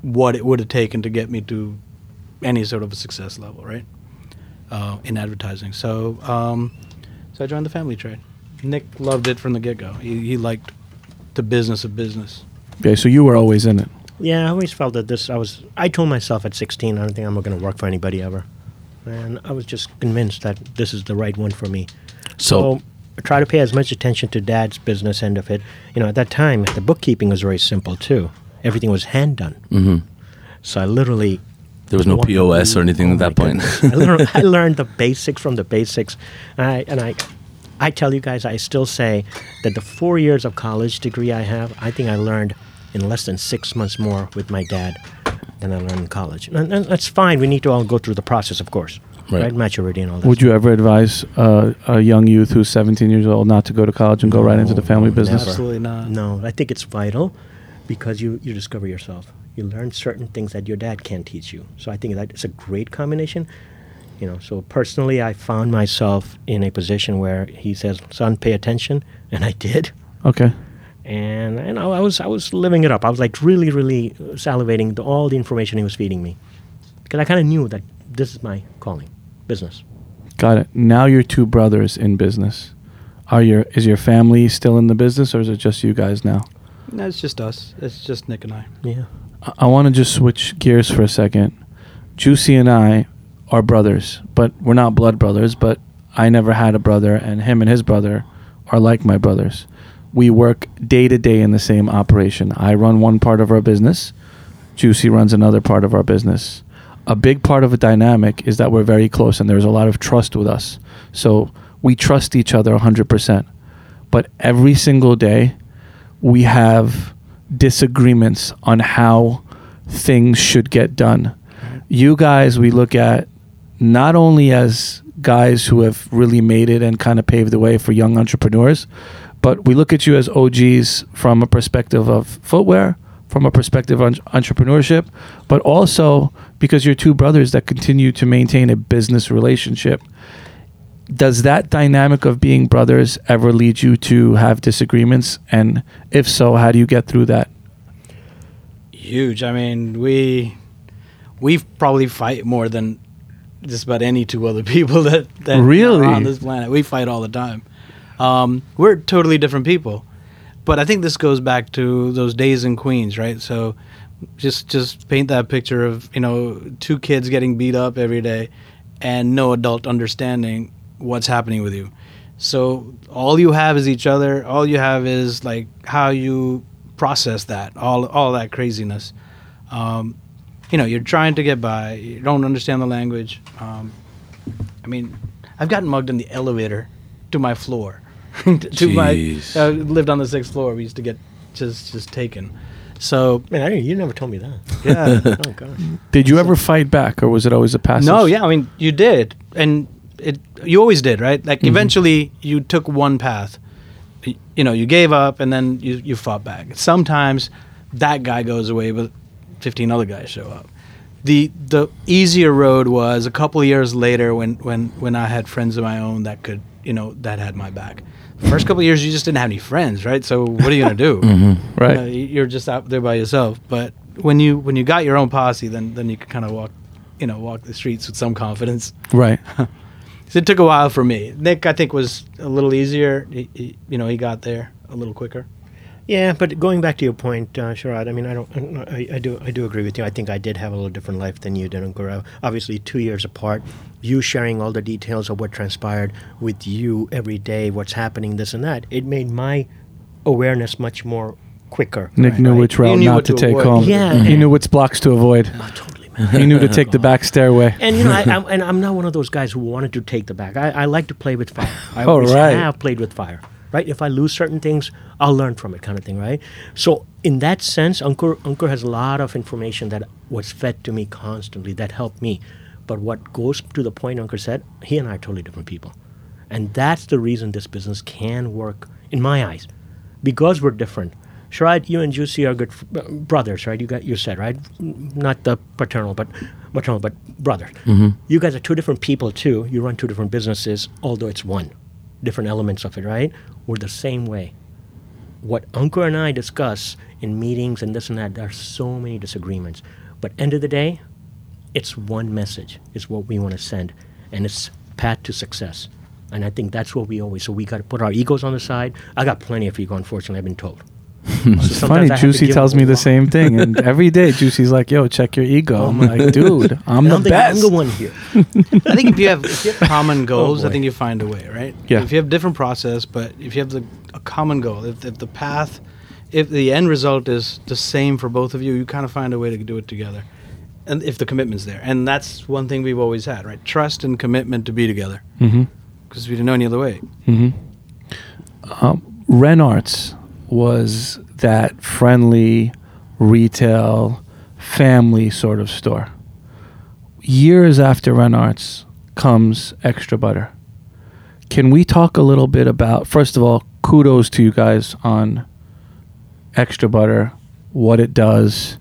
Speaker 4: what it would have taken to get me to any sort of a success level, right? Uh, in advertising. So, um, so I joined the family trade. Nick loved it from the get go. He, he liked the business of business.
Speaker 3: Okay. So you were always in it.
Speaker 5: Yeah, I always felt that this. I was. I told myself at 16, I don't think I'm going to work for anybody ever, and I was just convinced that this is the right one for me.
Speaker 2: So-
Speaker 5: So, I try to pay as much attention to Dad's business end of it. You know, at that time, the bookkeeping was very simple too. Everything was hand done.
Speaker 2: hmm
Speaker 5: So I literally.
Speaker 2: There was no POS or anything
Speaker 5: Oh
Speaker 2: at that point.
Speaker 5: I, learned, I learned the basics from the basics, I and I, I tell you guys, I still say that the four years of college degree I have, I think I learned in less than six months more with my dad than I learned in college. And, and that's fine. We need to all go through the process, of course,
Speaker 2: Right.
Speaker 5: right? Maturity and all that.
Speaker 3: Would you ever advise uh, a young youth who's 17 years old not to go to college and go right into the family
Speaker 5: no,
Speaker 3: business?
Speaker 4: Absolutely not.
Speaker 5: No, I think it's vital because you, you discover yourself. You learn certain things that your dad can't teach you. So I think that it's a great combination. You know, so personally, I found myself in a position where he says, "Son, pay attention," and I did.
Speaker 3: Okay.
Speaker 5: And and I I was I was living it up. I was like really really salivating to all the information he was feeding me because I kind of knew that this is my calling, business.
Speaker 3: Got it. Now you're two brothers in business. Are your is your family still in the business, or is it just you guys now?
Speaker 4: No, it's just us. It's just Nick and I.
Speaker 5: Yeah.
Speaker 3: I, I want to just switch gears for a second. Juicy and I are brothers, but we're not blood brothers. But I never had a brother, and him and his brother are like my brothers. We work day to day in the same operation. I run one part of our business. Juicy runs another part of our business. A big part of a dynamic is that we're very close and there's a lot of trust with us. So we trust each other 100%. But every single day, we have disagreements on how things should get done. You guys, we look at not only as guys who have really made it and kind of paved the way for young entrepreneurs, but we look at you as OGs from a perspective of footwear, from a perspective of entrepreneurship, but also because you're two brothers that continue to maintain a business relationship. Does that dynamic of being brothers ever lead you to have disagreements? And if so, how do you get through that?
Speaker 4: Huge. I mean, we we probably fight more than just about any two other people that that
Speaker 3: Really?
Speaker 4: are on this planet. We fight all the time. Um, we're totally different people, but I think this goes back to those days in Queens, right? So just just paint that picture of you know two kids getting beat up every day, and no adult understanding what's happening with you. So all you have is each other. All you have is like how you process that, all all that craziness. Um, you know, you're trying to get by. You don't understand the language. Um, I mean, I've gotten mugged in the elevator to my floor. to my
Speaker 2: Jeez.
Speaker 4: uh, lived on the sixth floor. We used to get just just taken. So
Speaker 5: Man, I didn't, you never told me that.
Speaker 4: yeah.
Speaker 5: oh god.
Speaker 3: Did you ever fight back, or was it always a passive?
Speaker 4: No, yeah, I mean, you did, and it you always did, right? Like eventually, you took one path. You know, you gave up, and then you you fought back. Sometimes that guy goes away, but fifteen other guys show up. The the easier road was a couple of years later when when when I had friends of my own that could you know that had my back. First couple of years, you just didn't have any friends, right? So what are you gonna do?
Speaker 3: Right.
Speaker 4: Uh, you're just out there by yourself. But when you when you got your own posse, then then you can kind of walk, you know, walk the streets with some confidence.
Speaker 3: Right.
Speaker 4: So it took a while for me. Nick, I think, was a little easier. He, he, you know, he got there a little quicker.
Speaker 5: Yeah, but going back to your point, uh, Sharad, I mean, I don't, I, don't I, I do, I do agree with you. I think I did have a little different life than you did, Ankura. Obviously, two years apart. You sharing all the details of what transpired with you every day, what's happening, this and that. It made my awareness much more quicker.
Speaker 3: Nick knew
Speaker 5: right?
Speaker 3: which
Speaker 4: You
Speaker 3: route
Speaker 4: knew
Speaker 3: not to
Speaker 4: to
Speaker 3: take home.
Speaker 5: Yeah.
Speaker 3: He knew which blocks to avoid.
Speaker 5: Oh, totally.
Speaker 3: He knew to take the back stairway.
Speaker 5: And you know, I, I'm, and I'm not one of those guys who wanted to take the back. I, I like to play with fire. I
Speaker 3: Oh,
Speaker 5: always
Speaker 3: right.
Speaker 5: have played with fire. Right? If I lose certain things, I'll learn from it, kind of thing. Right? So in that sense, Ankur Ankur has a lot of information that was fed to me constantly that helped me. But what goes to the point Ankur said, he and I are totally different people, and that's the reason this business can work in my eyes, because we're different. Sharad, you and Juicy are good f- uh, brothers, right? You got you said right, not the paternal, but maternal, but brothers. You guys are two different people too. You run two different businesses, although it's one. Different elements of it, right? We're the same way. What Ankur and I discuss in meetings and this and that, there are so many disagreements. But end of the day, it's one message. It's what we want to send, and it's path to success. And I think that's what we always. So we got to put our egos on the side. I got plenty of ego, unfortunately. I've been told.
Speaker 3: It's funny. Juicy tells me the same thing, and every day Juicy's like, "Yo, check your ego." I'm like, "Dude, I'm the
Speaker 5: I'm the
Speaker 3: best."
Speaker 5: younger one here.
Speaker 4: I think if you have, if you have common goals, I think you find a way, right?
Speaker 3: Yeah.
Speaker 4: If you have different process, but if you have the a common goal, if, if the path, if the end result is the same for both of you, you kind of find a way to do it together. And if the commitment's there, and that's one thing we've always had, right? Trust and commitment to be together,
Speaker 3: Mm-hmm.
Speaker 4: because we didn't know any other way.
Speaker 3: Mm-hmm. Um, Renarts was that friendly retail family sort of store. Years after Renarts comes Extra Butter. Can we talk a little bit about, first of all, kudos to you guys on Extra Butter, what it does,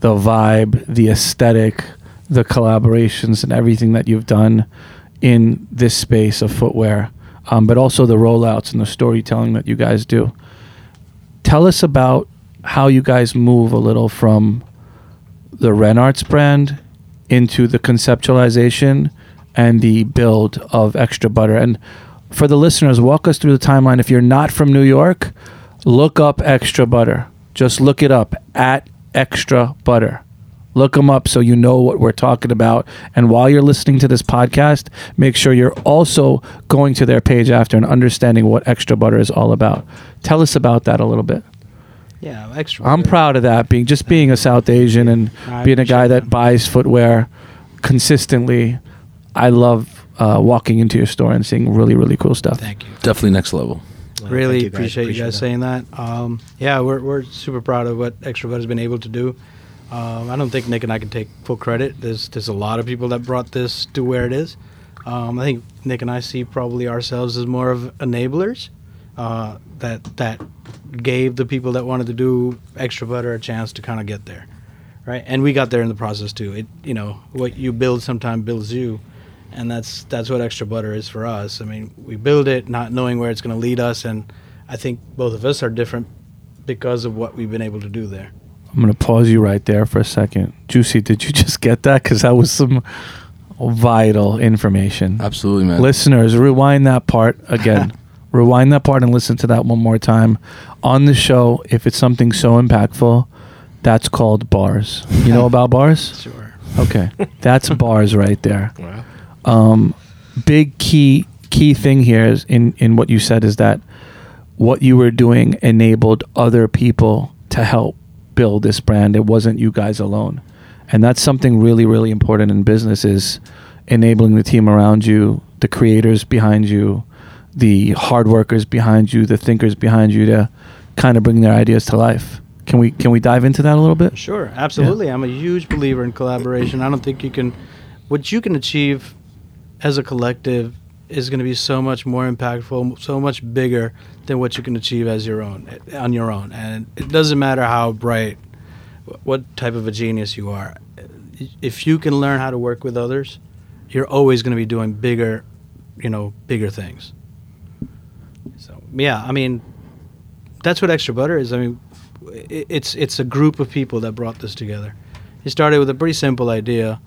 Speaker 3: the vibe, the aesthetic, the collaborations, and everything that you've done in this space of footwear, um, but also the rollouts and the storytelling that you guys do. Tell us about how you guys move a little from the Renarts brand into the conceptualization and the build of Extra Butter. And for the listeners, walk us through the timeline. If you're not from New York, look up Extra Butter. Just look it up at Extra Butter. Look them up so you know what we're talking about. And while you're listening to this podcast, make sure you're also going to their page after and understanding what Extra Butter is all about. Tell us about that a little bit.
Speaker 4: Yeah, extra.
Speaker 3: I'm proud of that. Being just being a South Asian and
Speaker 4: I
Speaker 3: being a guy that
Speaker 4: that.
Speaker 3: buys footwear consistently. I love uh, walking into your store and seeing really really cool stuff.
Speaker 4: Thank you.
Speaker 2: Definitely next level.
Speaker 5: Well,
Speaker 4: really
Speaker 5: you guys.
Speaker 4: appreciate, you guys
Speaker 5: that.
Speaker 4: saying that. Um, yeah, we're, we're super proud of what Extra Butter has been able to do. Um, I don't think Nick and I can take full credit. There's there's a lot of people that brought this to where it is. Um, I think Nick and I see probably ourselves as more of enablers uh, that that gave the people that wanted to do Extra Butter a chance to kind of get there, right? And we got there in the process too. It you know what you build sometimes builds you, and that's that's what Extra Butter is for us. I mean, we build it not knowing where it's going to lead us, and I think both of us are different because of what we've been able to do there.
Speaker 3: I'm gonna pause you right there for a second. Juicy, did you just get that? Because that was some vital information.
Speaker 2: Absolutely, man.
Speaker 3: Listeners, rewind that part again. rewind that part and listen to that one more time. On the show, if it's something so impactful, that's called bars. You know about bars?
Speaker 4: Sure.
Speaker 3: Okay, that's bars right there.
Speaker 5: Wow.
Speaker 3: um, big key key thing here is in in what you said is that what you were doing enabled other people to help build this brand. It wasn't you guys alone, and that's something really really important in business is enabling the team around you, the creators behind you, the hard workers behind you, the thinkers behind you to kind of bring their ideas to life. Can we can we dive into that a little bit?
Speaker 4: Sure, absolutely. I'm a huge believer in collaboration. I don't think you can, what you can achieve as a collective is going to be so much more impactful, so much bigger than what you can achieve as your own, on your own. And it doesn't matter how bright, what type of a genius you are. If you can learn how to work with others, you're always going to be doing bigger, you know, bigger things. So yeah, I mean, that's what extra butter is. I mean, it's it's a group of people that brought this together. It started with a pretty simple idea,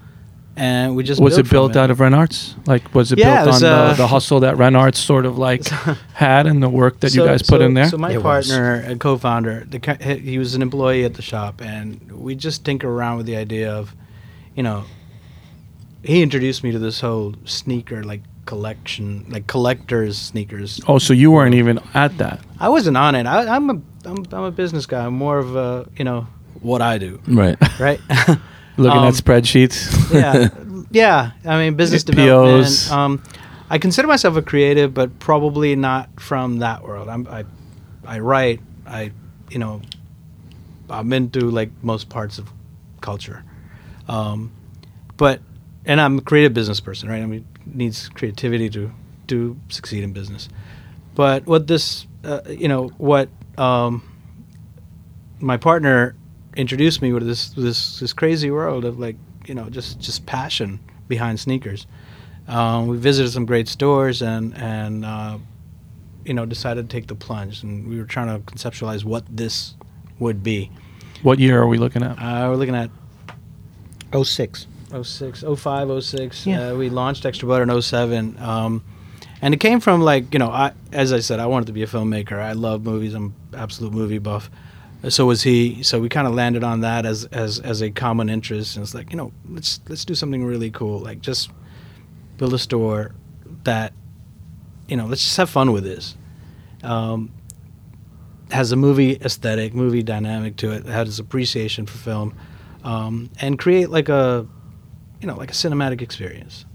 Speaker 4: and we just
Speaker 3: was
Speaker 4: built
Speaker 3: it built
Speaker 4: from
Speaker 3: out of Renarts? Like, was it
Speaker 4: Yeah,
Speaker 3: built
Speaker 4: it was,
Speaker 3: on
Speaker 4: uh,
Speaker 3: the, the hustle that Renarts sort of like had and the work that you
Speaker 4: So-
Speaker 3: guys put
Speaker 4: so-
Speaker 3: in there?
Speaker 4: So my
Speaker 5: It was.
Speaker 4: partner and co-founder, the, he he was an employee at the shop, and we just tinker around with the idea of, you know, he introduced me to this whole sneaker like collection, like collectors sneakers.
Speaker 3: oh, so you weren't even at that.
Speaker 4: I wasn't on it. I, I'm a I'm, I'm a business guy. I'm more of a you know what I do,
Speaker 2: Right.
Speaker 4: right?
Speaker 3: Looking
Speaker 4: Um,
Speaker 3: at spreadsheets.
Speaker 4: yeah, yeah. I mean, business
Speaker 3: POs.
Speaker 4: development. Um, I consider myself a creative, but probably not from that world. I'm, I, I write. I, you know, I'm into like most parts of culture, um, but and I'm a creative business person, right? I mean, needs creativity to to succeed in business. But what this, uh, you know, what um, my partner introduced me with this this this crazy world of like you know just just passion behind sneakers. Um, we visited some great stores and and uh, you know decided to take the plunge and we were trying to conceptualize what this would be.
Speaker 3: what year are we looking at?
Speaker 4: Uh, we're looking at
Speaker 5: 06.
Speaker 4: 06, 05, 06.
Speaker 5: Yeah.
Speaker 4: Uh, we launched Extra Butter in 07. Um, and it came from like, you know, I, as I said, I wanted to be a filmmaker. I love movies. I'm absolute movie buff. So was he. So we kind of landed on that as, as, as a common interest. And it's like, you know, let's, let's do something really cool. Like just build a store that, you know, let's just have fun with this. Um, has a movie aesthetic, movie dynamic to it. Has appreciation for film, um, and create like a, you know, like a cinematic experience.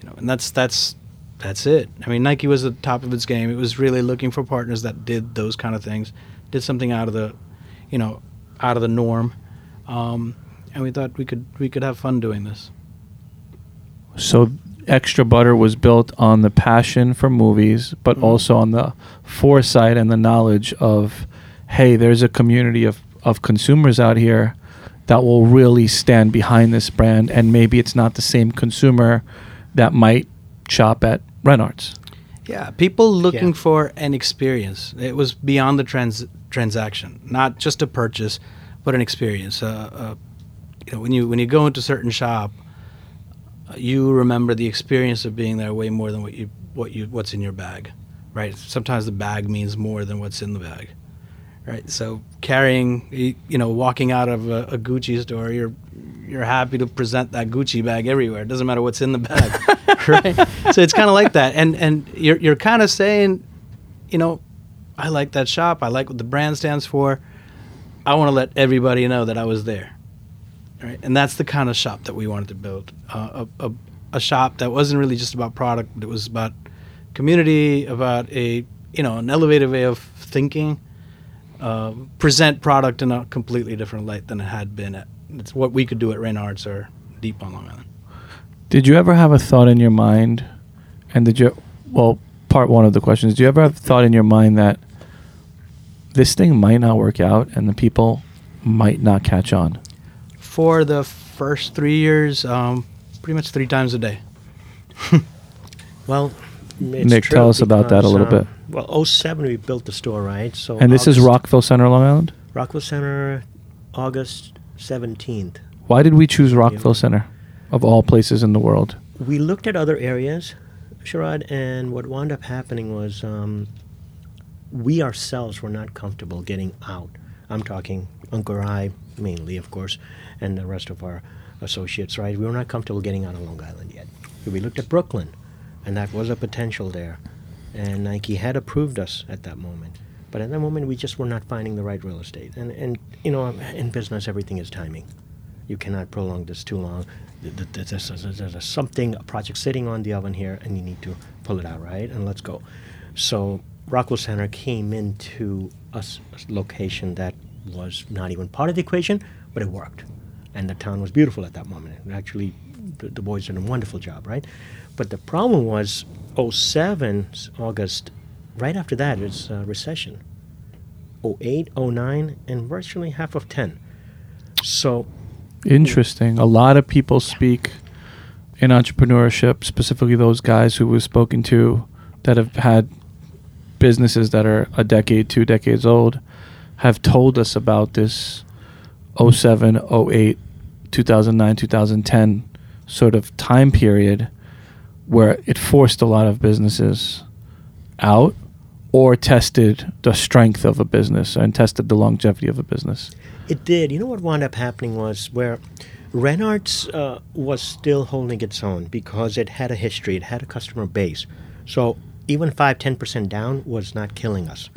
Speaker 4: You know, and that's that's that's it. I mean, Nike was at the top of its game. It was really looking for partners that did those kind of things, did something out of the, you know, out of the norm, um, and we thought we could we could have fun doing this.
Speaker 3: So extra butter was built on the passion for movies, but
Speaker 4: Mhm.
Speaker 3: also on the foresight and the knowledge of, hey, there's a community of, of consumers out here that will really stand behind this brand, and maybe it's not the same consumer that might shop at Renarts.
Speaker 4: Yeah, people looking
Speaker 5: Yeah.
Speaker 4: for an experience. It was beyond the trans- transaction, not just a purchase, but an experience. Uh, uh, you know, when you when you go into a certain shop, you remember the experience of being there way more than what you what you what's in your bag, right? Sometimes the bag means more than what's in the bag, right? So carrying, you know, walking out of a, a Gucci store, you're you're happy to present that Gucci bag everywhere. It doesn't matter what's in the bag, right? So it's kind of like that, and and you're you're kind of saying, you know, I like that shop. I like what the brand stands for. I want to let everybody know that I was there right? And that's the kind of shop that we wanted to build. Uh, a, a, a shop that wasn't really just about product, but it was about community, about a you know an elevated way of thinking. Uh, present product in a completely different light than it had been. At, it's what we could do at Renarts or Deep on Long Island.
Speaker 3: Did you ever have a thought in your mind? And did you, well, part one of the question is, do you ever have a thought in your mind that this thing might not work out and the people might not catch on?
Speaker 4: For the first three years, um, pretty much three times a day.
Speaker 5: Well,
Speaker 3: Nick, tell us about that a little
Speaker 5: um,
Speaker 3: bit.
Speaker 5: Well, 07 we built the store, right? So
Speaker 3: And this is Rockville Center, Long Island?
Speaker 5: Rockville Center, August 17th.
Speaker 3: Why did we choose Rockville Center of all places in the world?
Speaker 5: We looked at other areas, Sharad, and what wound up happening was um, we ourselves were not comfortable getting out. I'm talking Ankur I mainly, of course, and the rest of our associates, right? We were not comfortable getting out of Long Island yet. We looked at Brooklyn, and that was a potential there. And Nike had approved us at that moment. But at that moment, we just were not finding the right real estate. And, and you know, in business, everything is timing. You cannot prolong this too long. Th- th- th- There's, there's, there's something, a project sitting on the oven here, and you need to pull it out, right? And let's go. So Rockville Center came into a location that was not even part of the equation, but it worked. And the town was beautiful at that moment. And actually, the, the boys did a wonderful job, right? But the problem was 07, August, right after that, it's uh, recession. 08, 09, and virtually half of 10. So
Speaker 3: Interesting. A lot of people speak in entrepreneurship, specifically those guys who we've spoken to that have had businesses that are a decade, two decades old, have told us about this 07, 08, 2009, 2010 sort of time period where it forced a lot of businesses out or tested the strength of a business and tested the longevity of a business.
Speaker 5: It did. You know what wound up happening was where Renarts uh, was still holding its own because it had a history, it had a customer base. So even 5 10% down was not killing us.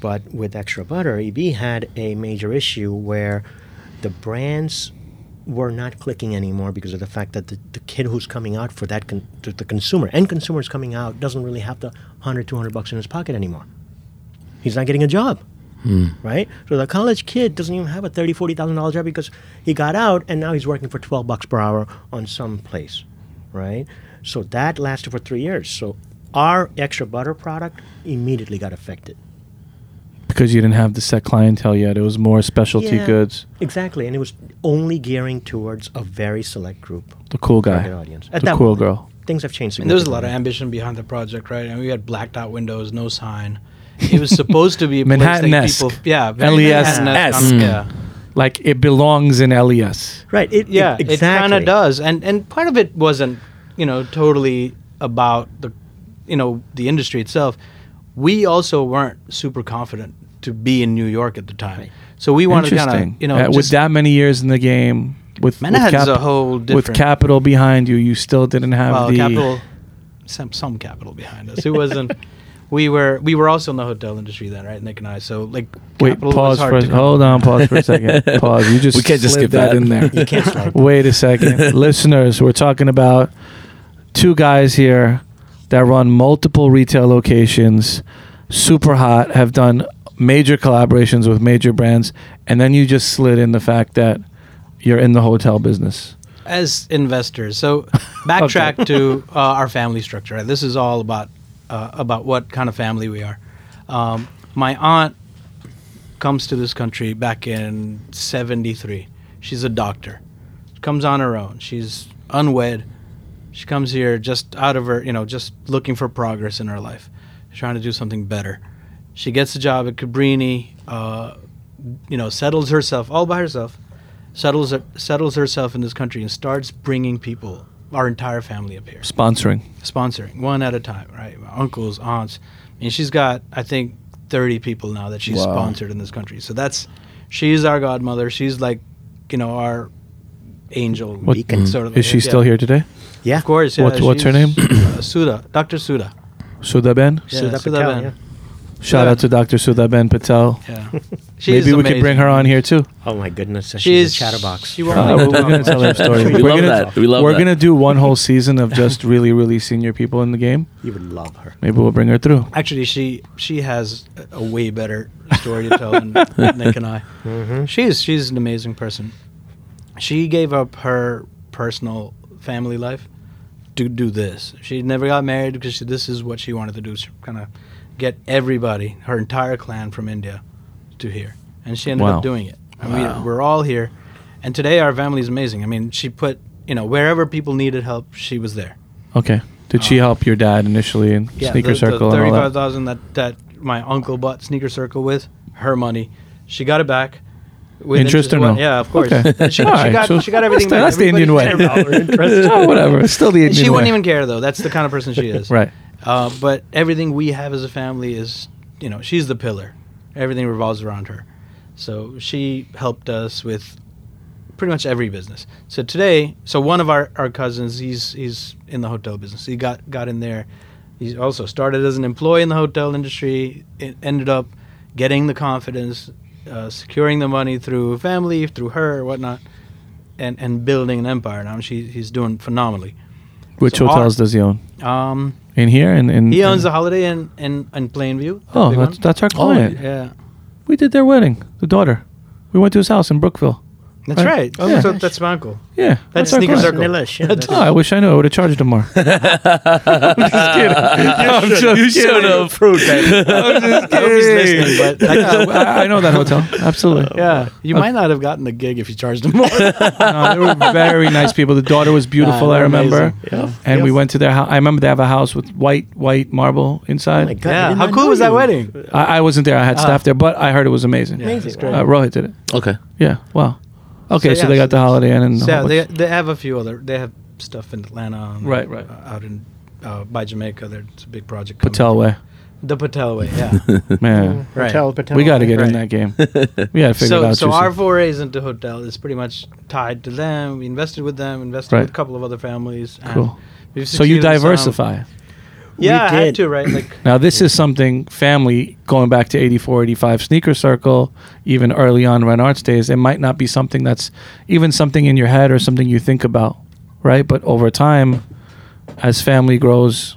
Speaker 5: But with Extra Butter, EB had a major issue where the brands were not clicking anymore because of the fact that the, the kid who's coming out for that, con- the, the consumer, end consumer is coming out, doesn't really have the 100, 200 bucks in his pocket anymore. He's not getting a job Hmm. right? So the college kid doesn't even have a thirty, forty thousand dollar job because he got out and now he's working for twelve bucks per hour on some place, right? So that lasted for three years. So our extra butter product immediately got affected.
Speaker 3: because you didn't have the set clientele yet. It was more specialty
Speaker 5: Yeah,
Speaker 3: goods.
Speaker 5: Exactly, and it was only gearing towards a very select group,
Speaker 3: The cool guy,
Speaker 5: target audience. At
Speaker 3: the
Speaker 5: that
Speaker 3: cool
Speaker 5: moment,
Speaker 3: girl.
Speaker 5: Things have changed.
Speaker 4: And there was a lot of ambition behind the project, right? And we had blacked out windows, no sign. It was supposed to be a
Speaker 3: Manhattan-esque.
Speaker 4: people, yeah,
Speaker 3: LES-esque.
Speaker 4: Manhattan-esque,
Speaker 3: Mm.
Speaker 4: yeah.
Speaker 3: Like it belongs in LES.
Speaker 5: right. It,
Speaker 4: yeah,
Speaker 5: it,
Speaker 4: it,
Speaker 5: exactly.
Speaker 4: kind of does, and and part of it wasn't, you know, totally about the, you know, the industry itself. We also weren't super confident to be in New York at the time,
Speaker 5: Right.
Speaker 4: so we wanted to kind of, you know,
Speaker 3: Uh, with that many years in the game, with with,
Speaker 4: Manhattan's
Speaker 3: cap-
Speaker 4: a whole different.
Speaker 3: with capital behind you, you still didn't have
Speaker 4: well,
Speaker 3: the
Speaker 4: capital, some some capital behind us. It wasn't. we were we were also in the hotel industry then, right, Nick and I. So like,
Speaker 3: Wait,
Speaker 4: capital was
Speaker 3: pause
Speaker 4: hard
Speaker 3: for a
Speaker 4: to
Speaker 3: hold on, pause for a second. Pause. You just
Speaker 2: We can't just
Speaker 3: slid
Speaker 2: skip that.
Speaker 3: in there.
Speaker 5: You can't slide.
Speaker 3: Wait a second, listeners. We're talking about two guys here that run multiple retail locations, super hot, have done major collaborations with major brands, and then you just slid in the fact that you're in the hotel business.
Speaker 4: as investors. So backtrack to uh, our family structure. This is all about uh, about what kind of family we are. Um, my aunt comes to this country back in '73. She's a doctor. Comes on her own. She's unwed. She comes here just out of her, you know, just looking for progress in her life, trying to do something better. She gets a job at Cabrini. Uh, you know, settles herself all by herself settles settles herself in this country and starts bringing people our entire family up here,
Speaker 3: Sponsoring.
Speaker 4: sponsoring one at a time. Right, my uncles, aunts. I mean, she's got I think thirty people now that she's
Speaker 2: Wow.
Speaker 4: sponsored in this country. So that's she's our godmother. She's like, you know, our angel.
Speaker 3: What-
Speaker 5: Beacon.
Speaker 4: sort of.
Speaker 3: Is she
Speaker 4: yeah.
Speaker 3: still here today?
Speaker 5: Yeah.
Speaker 4: Of course. Yeah,
Speaker 3: What's- what's her name?
Speaker 4: uh, Sudha, Dr. Suda.
Speaker 3: Sudha Ben?
Speaker 4: Yeah,
Speaker 5: Sudha
Speaker 4: Sudha
Speaker 5: Patel,
Speaker 4: Ben.
Speaker 5: yeah.
Speaker 3: Shout
Speaker 4: Yeah.
Speaker 3: out to Dr. Sudha Ben Patel.
Speaker 4: Yeah.
Speaker 3: Maybe we could bring her on here too.
Speaker 5: Oh my goodness, she's,
Speaker 4: She's
Speaker 5: a chatterbox.
Speaker 4: She won't
Speaker 3: Uh, we're gonna tell her story.
Speaker 2: We
Speaker 3: We're
Speaker 2: love
Speaker 3: gonna-
Speaker 2: that. We love
Speaker 3: We're
Speaker 2: that.
Speaker 3: gonna do one whole season of just really, really senior people in the game.
Speaker 5: you would love her.
Speaker 3: Maybe we'll bring her through.
Speaker 4: Actually, she she has a- a way better story to tell than Nick and I.
Speaker 5: Mm-hmm.
Speaker 4: She's she's an amazing person. She gave up her personal family life to do this. She never got married because she, this is what she wanted to do. She kind of get everybody, her entire clan from India, to here, and she ended
Speaker 3: Wow.
Speaker 4: up doing it. And
Speaker 2: Wow.
Speaker 4: we, we're all here, and today our family is amazing. I mean, she put you know wherever people needed help, she was there.
Speaker 3: Okay. Did she
Speaker 4: Uh,
Speaker 3: help your dad initially in Sneaker
Speaker 4: the,
Speaker 3: Circle
Speaker 4: the
Speaker 3: and all
Speaker 4: thirty-five
Speaker 3: that?
Speaker 4: thousand that that my uncle bought Sneaker Circle with her money. She got it back. with
Speaker 3: Interest or no?
Speaker 4: Yeah, of course.
Speaker 3: Okay.
Speaker 4: She, she
Speaker 3: All right,
Speaker 4: got
Speaker 3: so
Speaker 4: she got everything
Speaker 3: that's
Speaker 4: back.
Speaker 3: the- that's the Indian way.
Speaker 4: Everybody cared about her interest.
Speaker 3: Oh, whatever. It's still the
Speaker 4: And she
Speaker 3: Indian
Speaker 4: wouldn't even care though. That's the kind of person she is.
Speaker 3: Right.
Speaker 4: Uh, but everything we have as a family is, you know, she's the pillar. Everything revolves around her. So she helped us with pretty much every business. So today, so one of our, our cousins, he's he's in the hotel business. He got got in there. He also started as an employee in the hotel industry. It ended up getting the confidence, uh, securing the money through family, through her, whatnot, and and building an empire. Now she he's doing phenomenally.
Speaker 3: Which
Speaker 4: So our-
Speaker 3: hotels does he own?
Speaker 4: Um,
Speaker 3: In here and in.
Speaker 4: he owns
Speaker 3: in-
Speaker 4: the Holiday in in, in Plainview. the
Speaker 3: Oh,
Speaker 4: big
Speaker 3: that's,
Speaker 4: one.
Speaker 3: that's our oh, client.
Speaker 4: yeah.
Speaker 3: We did their wedding. The daughter. We went to his house in Brookville.
Speaker 4: That's
Speaker 3: Right.
Speaker 4: right. Oh,
Speaker 3: Yeah.
Speaker 4: so that's my uncle.
Speaker 3: Yeah,
Speaker 4: That's
Speaker 3: our
Speaker 4: Sneaker
Speaker 3: client.
Speaker 4: Circle.
Speaker 5: Nilesh, yeah, that's-
Speaker 3: Oh, I wish I knew. I would have charged him more. I'm just kidding. I'm just
Speaker 2: You should
Speaker 3: kidding.
Speaker 2: have.
Speaker 5: Fruit, babe.
Speaker 3: I'm just
Speaker 4: I hope he's
Speaker 3: kidding.
Speaker 4: listening, but
Speaker 3: Yeah, I, I know that hotel. Absolutely.
Speaker 4: yeah, you might not have gotten the gig if you charged him more.
Speaker 3: No, they were very nice people. The daughter was beautiful.
Speaker 4: Nah,
Speaker 3: I remember.
Speaker 4: amazing.
Speaker 5: Yeah.
Speaker 3: And we went to their house. I remember they have a house with white white marble
Speaker 5: Oh
Speaker 3: inside.
Speaker 5: my God, I
Speaker 4: yeah,
Speaker 5: did
Speaker 4: how
Speaker 5: not
Speaker 4: cool
Speaker 5: know
Speaker 4: was that
Speaker 5: you.
Speaker 4: wedding?
Speaker 3: I, I wasn't there. I had
Speaker 4: Ah.
Speaker 3: staff there, but I heard it was amazing.
Speaker 4: Yeah, that's great.
Speaker 3: Uh, Rohit did it.
Speaker 2: Okay.
Speaker 3: Yeah. Wow. Okay, so,
Speaker 4: yeah,
Speaker 3: they got the Holiday Inn and
Speaker 4: So, yeah, they they have a few other. They have stuff in Atlanta. and,
Speaker 3: Right, right.
Speaker 4: uh, out in uh, by Jamaica. There's a big project. coming.
Speaker 3: Patel way.
Speaker 4: The Patel way. Yeah.
Speaker 3: Man,
Speaker 4: Right.
Speaker 5: Patel, Patel.
Speaker 3: we got to get in that game. We got to figure it
Speaker 4: so
Speaker 3: out.
Speaker 4: so
Speaker 3: Juicy.
Speaker 4: our forays into hotel is pretty much tied to them. We invested with them. Invested
Speaker 3: Right.
Speaker 4: with a couple of other families. and
Speaker 3: Cool.
Speaker 4: we've
Speaker 3: So you
Speaker 4: diversify. some.
Speaker 3: Diversify.
Speaker 4: Yeah, I
Speaker 5: We
Speaker 4: had to right. Like
Speaker 3: Now, this is something family going back to 84, 85 sneaker circle, even early on Renarts days. It might not be something that's even something in your head or something you think about, right? But over time, as family grows,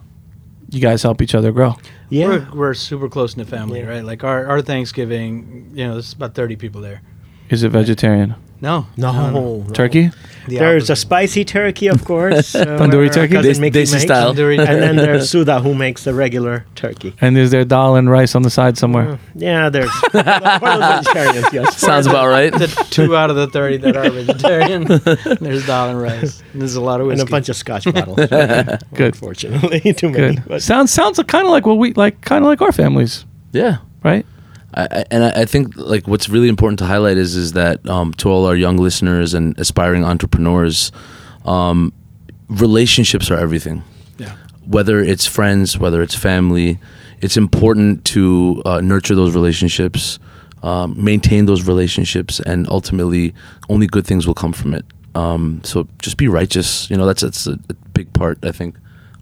Speaker 3: you guys help each other grow.
Speaker 5: Yeah.
Speaker 4: we're, we're super close in the family,
Speaker 5: Yeah.
Speaker 4: right? Like our, our Thanksgiving, you know, there's about thirty people there.
Speaker 3: Is it vegetarian?
Speaker 4: No,
Speaker 5: No,
Speaker 4: no.
Speaker 5: no.
Speaker 3: Turkey?
Speaker 4: The
Speaker 5: There's a spicy turkey, of course. uh,
Speaker 3: Tandoori
Speaker 5: where
Speaker 3: turkey?
Speaker 5: cousin
Speaker 2: Des-
Speaker 5: Mickey
Speaker 2: desi
Speaker 5: makes.
Speaker 2: style.
Speaker 5: And then there's Sudha, who makes the regular turkey.
Speaker 3: And is there dal and rice on the side somewhere?
Speaker 5: Uh, yeah, there's the vegetarians, yes.
Speaker 2: Sounds about right.
Speaker 4: the two out of the thirty that are vegetarian. there's dal and rice. And there's a lot of whiskey.
Speaker 5: and a bunch of scotch bottles.
Speaker 3: Good.
Speaker 5: Unfortunately, too many.
Speaker 3: Good.
Speaker 5: But
Speaker 3: Sounds sounds kind of like what we like, kind of like our families,
Speaker 2: Yeah.
Speaker 3: right?
Speaker 2: I, and I, I think like what's really important to highlight is is that um, to all our young listeners and aspiring entrepreneurs, um, relationships are everything.
Speaker 4: Yeah.
Speaker 2: Whether it's friends, whether it's family, it's important to uh, nurture those relationships, um, maintain those relationships, and ultimately, only good things will come from it. Um, so just be righteous. You know, that's that's a, a big part I think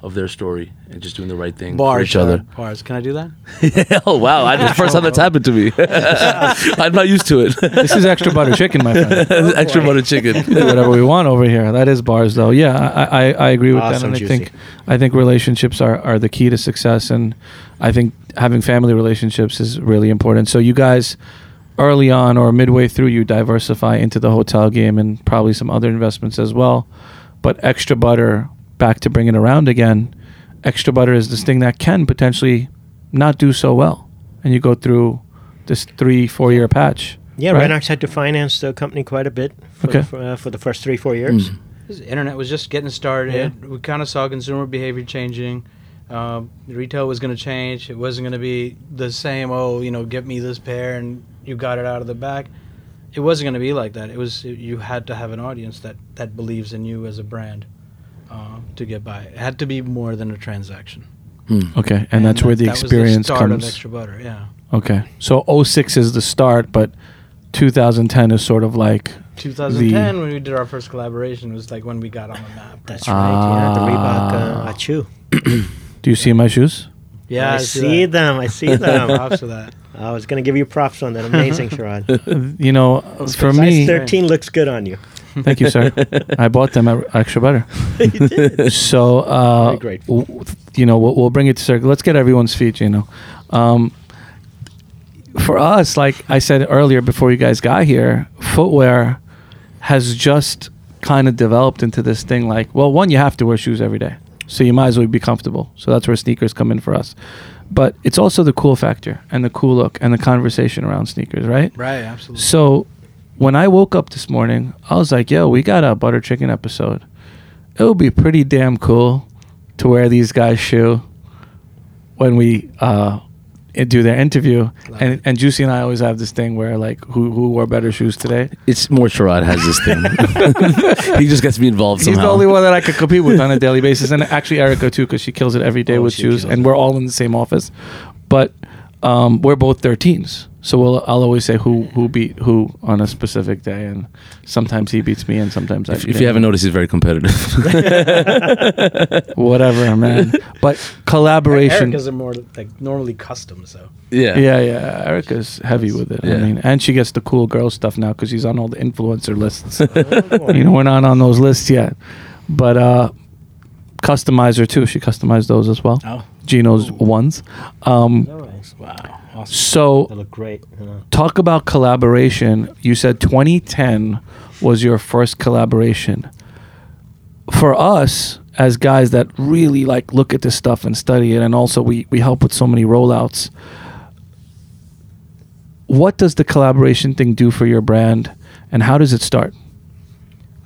Speaker 2: of their story and just doing the right thing for
Speaker 4: Bars,
Speaker 2: each other.
Speaker 4: Bars. Can I do that?
Speaker 2: oh wow! I, the first time that's happened to me. I'm not used to it.
Speaker 3: This is extra butter chicken, my friend.
Speaker 2: Extra oh, butter chicken.
Speaker 3: whatever we want over here. That is bars, though. Yeah, I, I, I agree with that,
Speaker 5: Awesome,
Speaker 3: and I
Speaker 5: Juicy.
Speaker 3: think I think relationships are, are the key to success, and I think having family relationships is really important. So you guys, early on or midway through, you diversify into the hotel game and probably some other investments as well. But extra butter, back to bring it around again. Extra butter is this thing that can potentially not do so well, and you go through this three four year patch.
Speaker 5: yeah,
Speaker 3: right?
Speaker 5: Renarts had to finance the company quite a bit for,
Speaker 3: Okay.
Speaker 5: the, for, uh, for the first three, four years.
Speaker 2: Mm.
Speaker 4: This internet was just getting started. We kind of saw consumer behavior changing. Um, retail was going to change. It wasn't going to be the same. Oh, you know, get me this pair and you got it out of the bag. It wasn't going to be like that. It was you had to have an audience that that believes in you as a brand, uh, to get by. It had to be more than a transaction.
Speaker 3: Okay, and, that's where the
Speaker 4: that was
Speaker 3: experience
Speaker 4: start
Speaker 3: comes.
Speaker 4: Of extra butter, yeah.
Speaker 3: Okay, so 06 is the start, but 2010 is sort of like
Speaker 4: 2010 when we did our first collaboration was like when we got on the map.
Speaker 5: That's right. Yeah, the Reebok uh,
Speaker 3: Ah.
Speaker 5: Ahchoo.
Speaker 3: Do you see my shoes?
Speaker 4: yeah,
Speaker 5: I see
Speaker 4: that.
Speaker 5: them. I see them.
Speaker 4: Props for that.
Speaker 5: I was gonna give you props on that. Amazing, Sharad.
Speaker 3: You know, for
Speaker 5: Size
Speaker 3: me,
Speaker 5: 13 looks good on you.
Speaker 3: Thank you, sir. I bought them at Extra Butter.
Speaker 5: you did.
Speaker 3: So, uh,
Speaker 5: Very
Speaker 3: w- you know, we'll, we'll bring it to circle. Let's get everyone's feet. You know, um, for us, like I said earlier, before you guys got here, footwear has just kind of developed into this thing. Like, well, one, you have to wear shoes every day, so you might as well be comfortable. So that's where sneakers come in for us. But it's also the cool factor and the cool look and the conversation around sneakers, right?
Speaker 4: Right, absolutely.
Speaker 3: So when I woke up this morning, I was like, yo, we got a butter chicken episode. It would be pretty damn cool to wear these guys' shoe when we uh, do their interview.
Speaker 4: Love
Speaker 3: And,
Speaker 4: it.
Speaker 3: and Juicy and I always have this thing where, like, who, who wore better shoes today?
Speaker 2: It's more Sharad has this thing. he just gets me involved somehow.
Speaker 3: He's the only one that I could compete with on a daily basis. And actually, Erica, too, because she kills it every day
Speaker 5: Oh,
Speaker 3: with shoes. And
Speaker 5: it.
Speaker 3: we're all in the same office. But um, we're both 13s. So we'll, I'll always say who who beat who on a specific day, and sometimes he beats me, and sometimes I.
Speaker 2: if,
Speaker 3: beat
Speaker 2: if
Speaker 3: him.
Speaker 2: you haven't noticed, he's very competitive.
Speaker 3: whatever, man. But collaboration.
Speaker 4: Erica's are more like normally custom, so
Speaker 2: yeah.
Speaker 3: yeah, yeah. Erica's heavy with it. I
Speaker 2: Yeah.
Speaker 3: mean, and she gets the cool girl stuff now because she's on all the influencer lists.
Speaker 5: Oh,
Speaker 3: you know, we're not on those lists yet, but uh, customizer too. She customized those as well.
Speaker 4: Oh.
Speaker 3: Gino's ones. Um,
Speaker 5: Nice.
Speaker 4: wow, awesome.
Speaker 3: so
Speaker 5: They look great. Yeah.
Speaker 3: talk about collaboration. You said 2010 was your first collaboration. For us, as guys that really like look at this stuff and study it, and also we we help with so many rollouts. What does the collaboration thing do for your brand, and how does it start?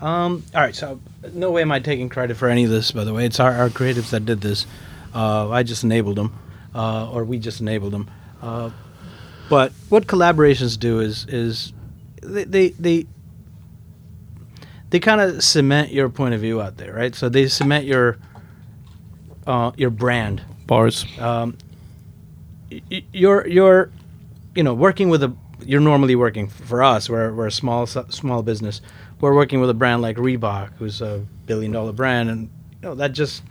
Speaker 4: Um, all right, so no way am I taking credit for any of this. By the way, it's our, our creatives that did this. Uh, I just enabled them, uh, or we just enabled them. Uh, but what collaborations do is is they they they, they kind of cement your point of view out there, right? So they cement your uh, your brand.
Speaker 3: Bars.
Speaker 4: Um, y- you're you're you know working with a you're normally working for us we're, we're a small small business we're working with a brand like Reebok who's a billion dollar brand and you know that just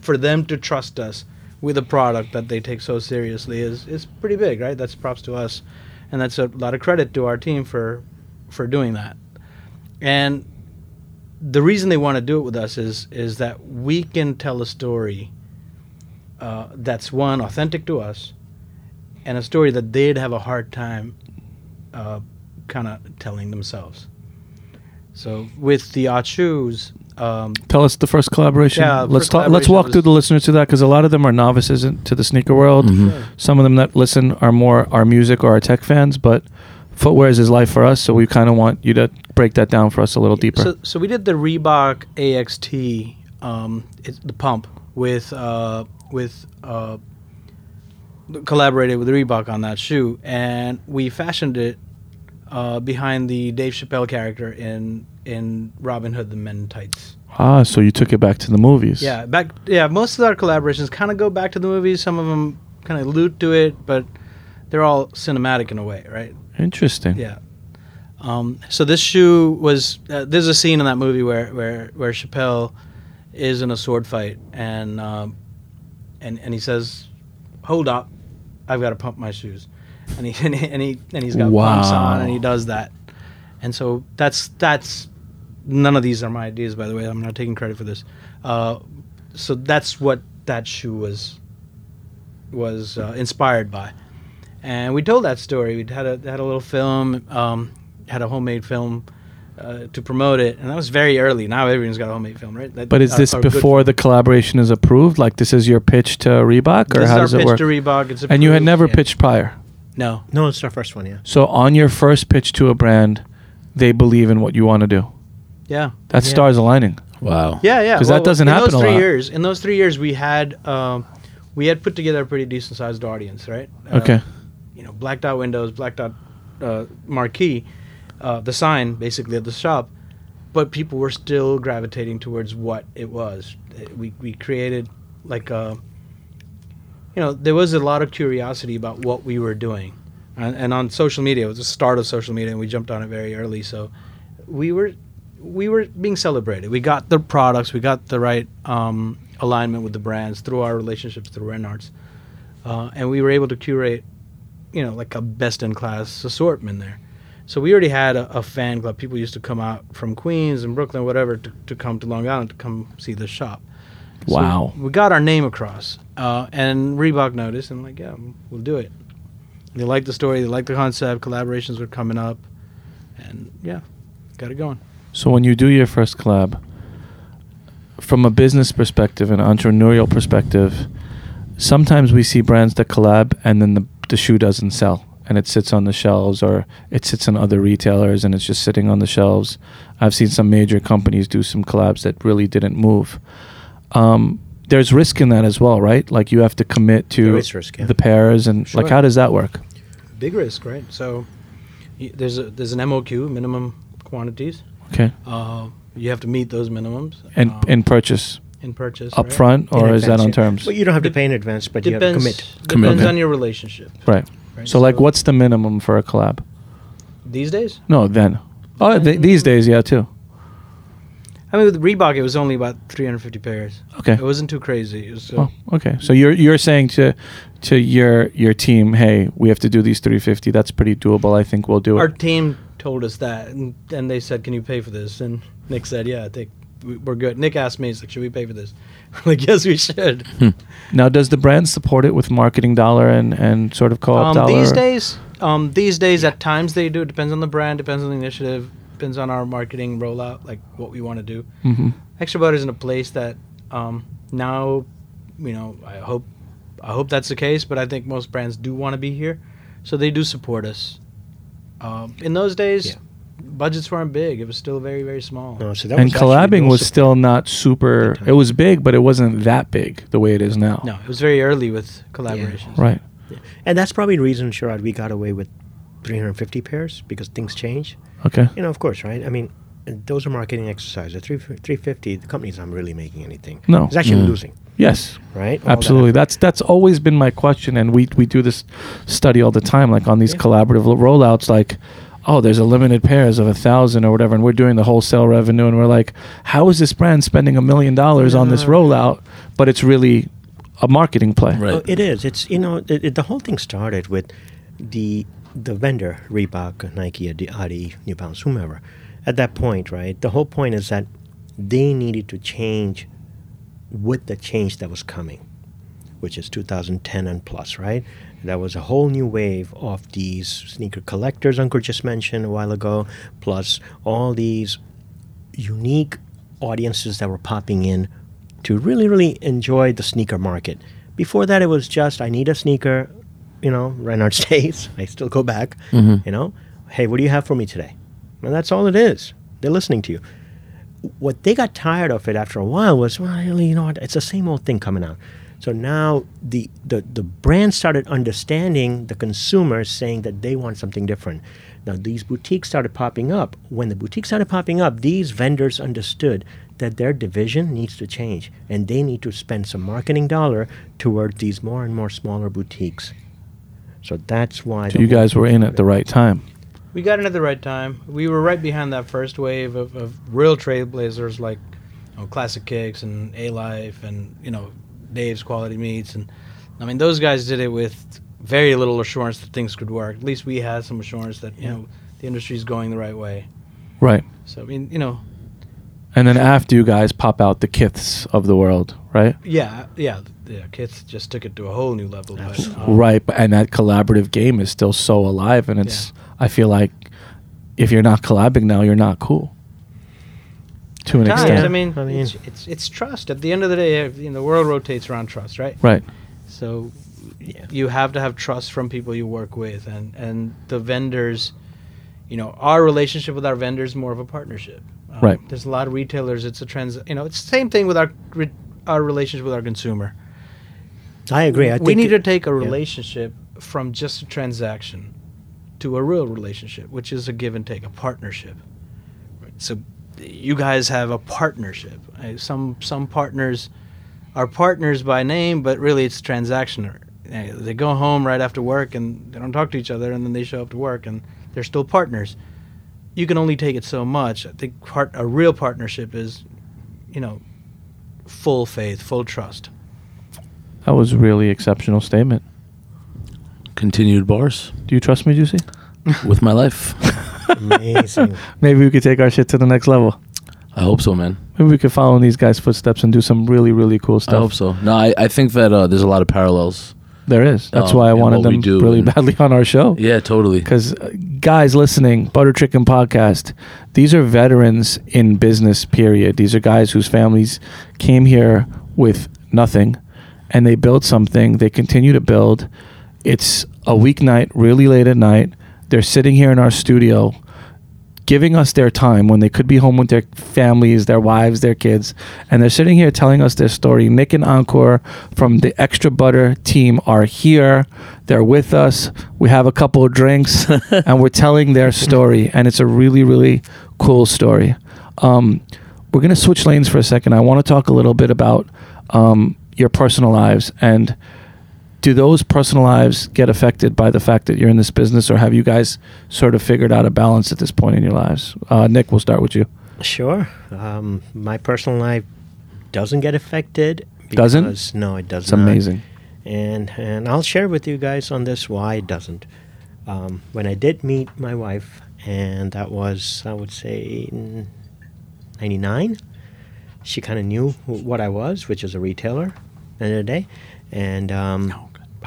Speaker 4: for them to trust us with a product that they take so seriously is is pretty big right? That's props to us. And that's a lot of credit to our team for for doing that. And the reason they want to do it with us is is that we can tell a story uh, that's one authentic to us, and a story that they'd have a hard time uh, kind of telling themselves. So with the Ahchoos, um,
Speaker 3: Tell us the first collaboration.
Speaker 4: Yeah,
Speaker 3: let's
Speaker 4: first
Speaker 3: talk. Let's walk
Speaker 4: was-
Speaker 3: through the listeners to that because a lot of them are novices into the sneaker world.
Speaker 2: Mhm.
Speaker 3: Some of them that listen are more our music or our tech fans, but footwear is his life for us. So we kind of want you to break that down for us a little deeper.
Speaker 4: so so we did the Reebok AXT, um, it's the pump with uh, with uh, collaborated with Reebok on that shoe, and we fashioned it uh, behind the Dave Chappelle character in in Robin Hood: The Men in Tights.
Speaker 3: ah, so you took it back to the movies.
Speaker 4: Yeah, back. Yeah, most of our collaborations kind of go back to the movies. Some of them kind of allude to it, but they're all cinematic in a way, right?
Speaker 3: Interesting.
Speaker 4: Yeah. Um, so this shoe was. Uh, there's a scene in that movie where where where Chappelle is in a sword fight, and um, and and he says, "Hold up, I've got to pump my shoes," and he and he and, he, and he's got pumps on, and he does that, and so that's that's none of these are my ideas, by the way. I'm not taking credit for this. Uh, so that's what that shoe was was uh, inspired by, and we told that story. We had a had a little film, um, had a homemade film uh, to promote it, and that was very early. Now everyone's got a homemade film, right? That-
Speaker 3: But is
Speaker 4: uh,
Speaker 3: this
Speaker 4: or good
Speaker 3: before the collaboration is approved? Like this is your pitch to Reebok, or
Speaker 4: This is
Speaker 3: how
Speaker 4: our
Speaker 3: does it work?
Speaker 4: to Reebok. It's
Speaker 3: and you had never
Speaker 4: yeah.
Speaker 3: pitched prior.
Speaker 4: No,
Speaker 5: No, it's our first one. Yeah.
Speaker 3: So on your first pitch to a brand, they believe in what you want to do.
Speaker 4: Yeah,
Speaker 3: That's
Speaker 5: Yeah.
Speaker 3: stars aligning.
Speaker 2: Wow.
Speaker 4: yeah, yeah.
Speaker 3: 'Cause that doesn't
Speaker 4: in
Speaker 3: happen
Speaker 4: those
Speaker 3: a
Speaker 4: three
Speaker 3: lot.
Speaker 4: years. In those three years, we had um, we had put together a pretty decent sized audience, right? Uh,
Speaker 3: Okay.
Speaker 4: you know, blacked out windows, blacked out uh, marquee, uh, the sign basically at the shop, but people were still gravitating towards what it was. Uh, We we created like a, you know, there was a lot of curiosity about what we were doing, and, and on social media, it was the start of social media, and we jumped on it very early. So, we were we were being celebrated. We got the products, we got the right um, alignment with the brands through our relationships through Renarts, uh, and we were able to curate, you know, like a best in class assortment there. So we already had a, a fan club. People used to come out from Queens and Brooklyn, whatever, to, to come to Long Island to come see the shop. So
Speaker 3: Wow.
Speaker 4: we got our name across, uh, and Reebok noticed, and like, yeah, we'll do it. They liked the story, they liked the concept. Collaborations were coming up, and yeah, got it going.
Speaker 3: So when you do your first collab, from a business perspective and entrepreneurial perspective, sometimes we see brands that collab and then the, the shoe doesn't sell and it sits on the shelves or it sits on other retailers and it's just sitting on the shelves. I've seen some major companies do some collabs that really didn't move. Um, there's risk in that as well, right? Like you have to commit to
Speaker 5: risk, yeah.
Speaker 3: the pairs and like how does that work?
Speaker 4: Big risk, right? So y- there's a there's an MOQ, minimum quantities.
Speaker 3: Okay.
Speaker 4: Uh, you have to meet those minimums
Speaker 3: And
Speaker 4: um,
Speaker 3: in purchase
Speaker 4: in purchase
Speaker 3: up
Speaker 4: right?
Speaker 3: front or
Speaker 5: In
Speaker 3: is that on
Speaker 5: yeah.
Speaker 3: terms?
Speaker 5: Well, you don't have to pay in advance, but you have to
Speaker 4: Depends,
Speaker 5: commit.
Speaker 4: depends
Speaker 2: Commitment.
Speaker 4: on your relationship.
Speaker 3: Right.
Speaker 4: right?
Speaker 3: So like what's the minimum for a collab?
Speaker 4: these days?
Speaker 3: No, then. Oh, th- these days, yeah, too.
Speaker 4: I mean, with Reebok, it was only about 350 pairs.
Speaker 3: Okay.
Speaker 4: It wasn't too crazy. It was, uh,
Speaker 3: Oh, okay. So you're you're saying to to your your team, hey, we have to do these 350. That's pretty doable. I think we'll do
Speaker 4: our
Speaker 3: it.
Speaker 4: Our team told us that, and, and they said, "Can you pay for this?" And Nick said, "Yeah, I think we- we're good." Nick asked me, "He's like, should we pay for this?" We're like, "Yes, we should."
Speaker 3: Now, does the brand support it with marketing dollar and and sort of co-op
Speaker 4: Um,
Speaker 3: dollar?
Speaker 4: these days, um, these days, at times they do. It depends on the brand, depends on the initiative, depends on our marketing rollout, like what we want to do.
Speaker 3: hmm
Speaker 4: Extra Butter is in a place that um, now, you know, I hope, I hope that's the case. But I think most brands do want to be here, so they do support us. Um, in those days,
Speaker 5: Yeah.
Speaker 4: budgets weren't big; it was still very, very small.
Speaker 5: No, so that
Speaker 3: And
Speaker 5: was
Speaker 3: collabing was still not super. It was big, but it wasn't that big the way it is now.
Speaker 4: No, it was very early with collaborations.
Speaker 3: Right.
Speaker 5: And that's probably the reason, Sharad, we got away with 350 pairs because things change.
Speaker 3: Okay.
Speaker 5: You know, of course, right? I mean, those are marketing exercises. At 3, 350, the company's not really making anything.
Speaker 3: No.
Speaker 5: It's actually
Speaker 2: Mm.
Speaker 5: losing,
Speaker 3: Yes.
Speaker 5: right? All
Speaker 3: Absolutely.
Speaker 5: effort.
Speaker 3: That's that's always been my question, and we we do this study all the time, like on these
Speaker 5: Yeah.
Speaker 3: collaborative rollouts. Like, oh, there's a limited pairs of a thousand or whatever, and we're doing the wholesale revenue, and we're like, how is this brand spending a million dollars on this rollout? But it's really a marketing play.
Speaker 2: Right.
Speaker 5: Oh, it is. It's you know it, it, the whole thing started with the the vendor Reebok, Nike, Adi- Adi, New Balance, whomever. At that point, right? The whole point is that they needed to change with the change that was coming, which is 2010 and plus, right? That was a whole new wave of these sneaker collectors Ankur just mentioned a while ago, plus all these unique audiences that were popping in to really, really enjoy the sneaker market. Before that, it was just I need a sneaker, you know, Reinhard stays. I still go back,
Speaker 2: Mhm.
Speaker 5: you know. Hey, what do you have for me today? And that's all it is. They're listening to you. What they got tired of it after a while was, well, really, you know what? It's the same old thing coming out. So now the, the, the brand started understanding the consumers saying that they want something different. Now these boutiques started popping up. When the boutiques started popping up, these vendors understood that their division needs to change and they need to spend some marketing dollar toward these more and more smaller boutiques. So that's why
Speaker 3: So you guys were in at the right time.
Speaker 4: We got in at the right time. We were right behind that first wave of, of real trailblazers like you know, Classic Kicks and Alife and you know Dave's Quality Meats and I mean those guys did it with very little assurance that things could work. At least we had some assurance that you
Speaker 5: Yeah.
Speaker 4: know the industry's going the right way.
Speaker 3: Right.
Speaker 4: So I mean you know
Speaker 3: And then after you guys pop out the Kiths of the world, right?
Speaker 4: yeah yeah yeah Kith just took it to a whole new level. But, um,
Speaker 3: right. But and that collaborative game is still so alive, and it's. I feel like if you're not collabing now, you're not cool. To an
Speaker 4: Times,
Speaker 3: extent.
Speaker 4: I mean,
Speaker 5: I mean-
Speaker 4: it's, it's it's trust. At the end of the day, you know, the world rotates around trust, right?
Speaker 3: right.
Speaker 4: So
Speaker 5: Yeah.
Speaker 4: you have to have trust from people you work with, and and the vendors. You know, our relationship with our vendors more of a partnership. Um,
Speaker 3: Right.
Speaker 4: There's a lot of retailers. It's a trans. You know, it's the same thing with our re- our relationship with our consumer.
Speaker 5: I agree. I
Speaker 4: we
Speaker 5: think
Speaker 4: need
Speaker 5: it-
Speaker 4: to take a
Speaker 5: yeah.
Speaker 4: relationship from just a transaction to a real relationship, which is a give and take, a partnership. Right. So you guys have a partnership. Some some partners are partners by name, but really it's transactional. They go home right after work and they don't talk to each other, and then they show up to work and they're still partners. You can only take it so much. I think part a real partnership is, you know, full faith, full trust.
Speaker 3: That was a really exceptional statement.
Speaker 2: Continued bars
Speaker 3: Do you trust me, Juicy?
Speaker 2: with my life.
Speaker 5: Amazing.
Speaker 3: Maybe we could take our shit to the next level.
Speaker 2: I hope so, man.
Speaker 3: Maybe we could follow in these guys' footsteps and do some really, really cool stuff.
Speaker 2: I hope so. No, I, I think that uh, there's a lot of parallels.
Speaker 3: There is. That's
Speaker 2: Um,
Speaker 3: why I
Speaker 2: in
Speaker 3: wanted
Speaker 2: what we
Speaker 3: them
Speaker 2: do
Speaker 3: really
Speaker 2: and-
Speaker 3: badly on our show.
Speaker 2: Yeah, totally.
Speaker 3: Because uh, guys listening, Butter Chicken Podcast, these are veterans in business. Period. These are guys whose families came here with nothing, and they built something. They continue to build. It's a weeknight, really late at night. They're sitting here in our studio, giving us their time when they could be home with their families, their wives, their kids, and they're sitting here telling us their story. Nick and Ankur from the Extra Butter team are here. They're with us. We have a couple of drinks, and we're telling their story, and it's a really, really cool story. Um, we're gonna switch lanes for a second. I want to talk a little bit about um, your personal lives and do those personal lives get affected by the fact that you're in this business, or have you guys sort of figured out a balance at this point in your lives? Uh, Nick, we'll start with you.
Speaker 5: Sure. Um, my personal life doesn't get affected.
Speaker 3: Doesn't?
Speaker 5: No, it doesn't.
Speaker 3: It's
Speaker 5: not.
Speaker 3: amazing.
Speaker 5: And and I'll share with you guys on this why it doesn't. Um, when I did meet my wife, and that was I would say '99, she kind of knew wh- what I was, which is a retailer, at the end of the day, and um,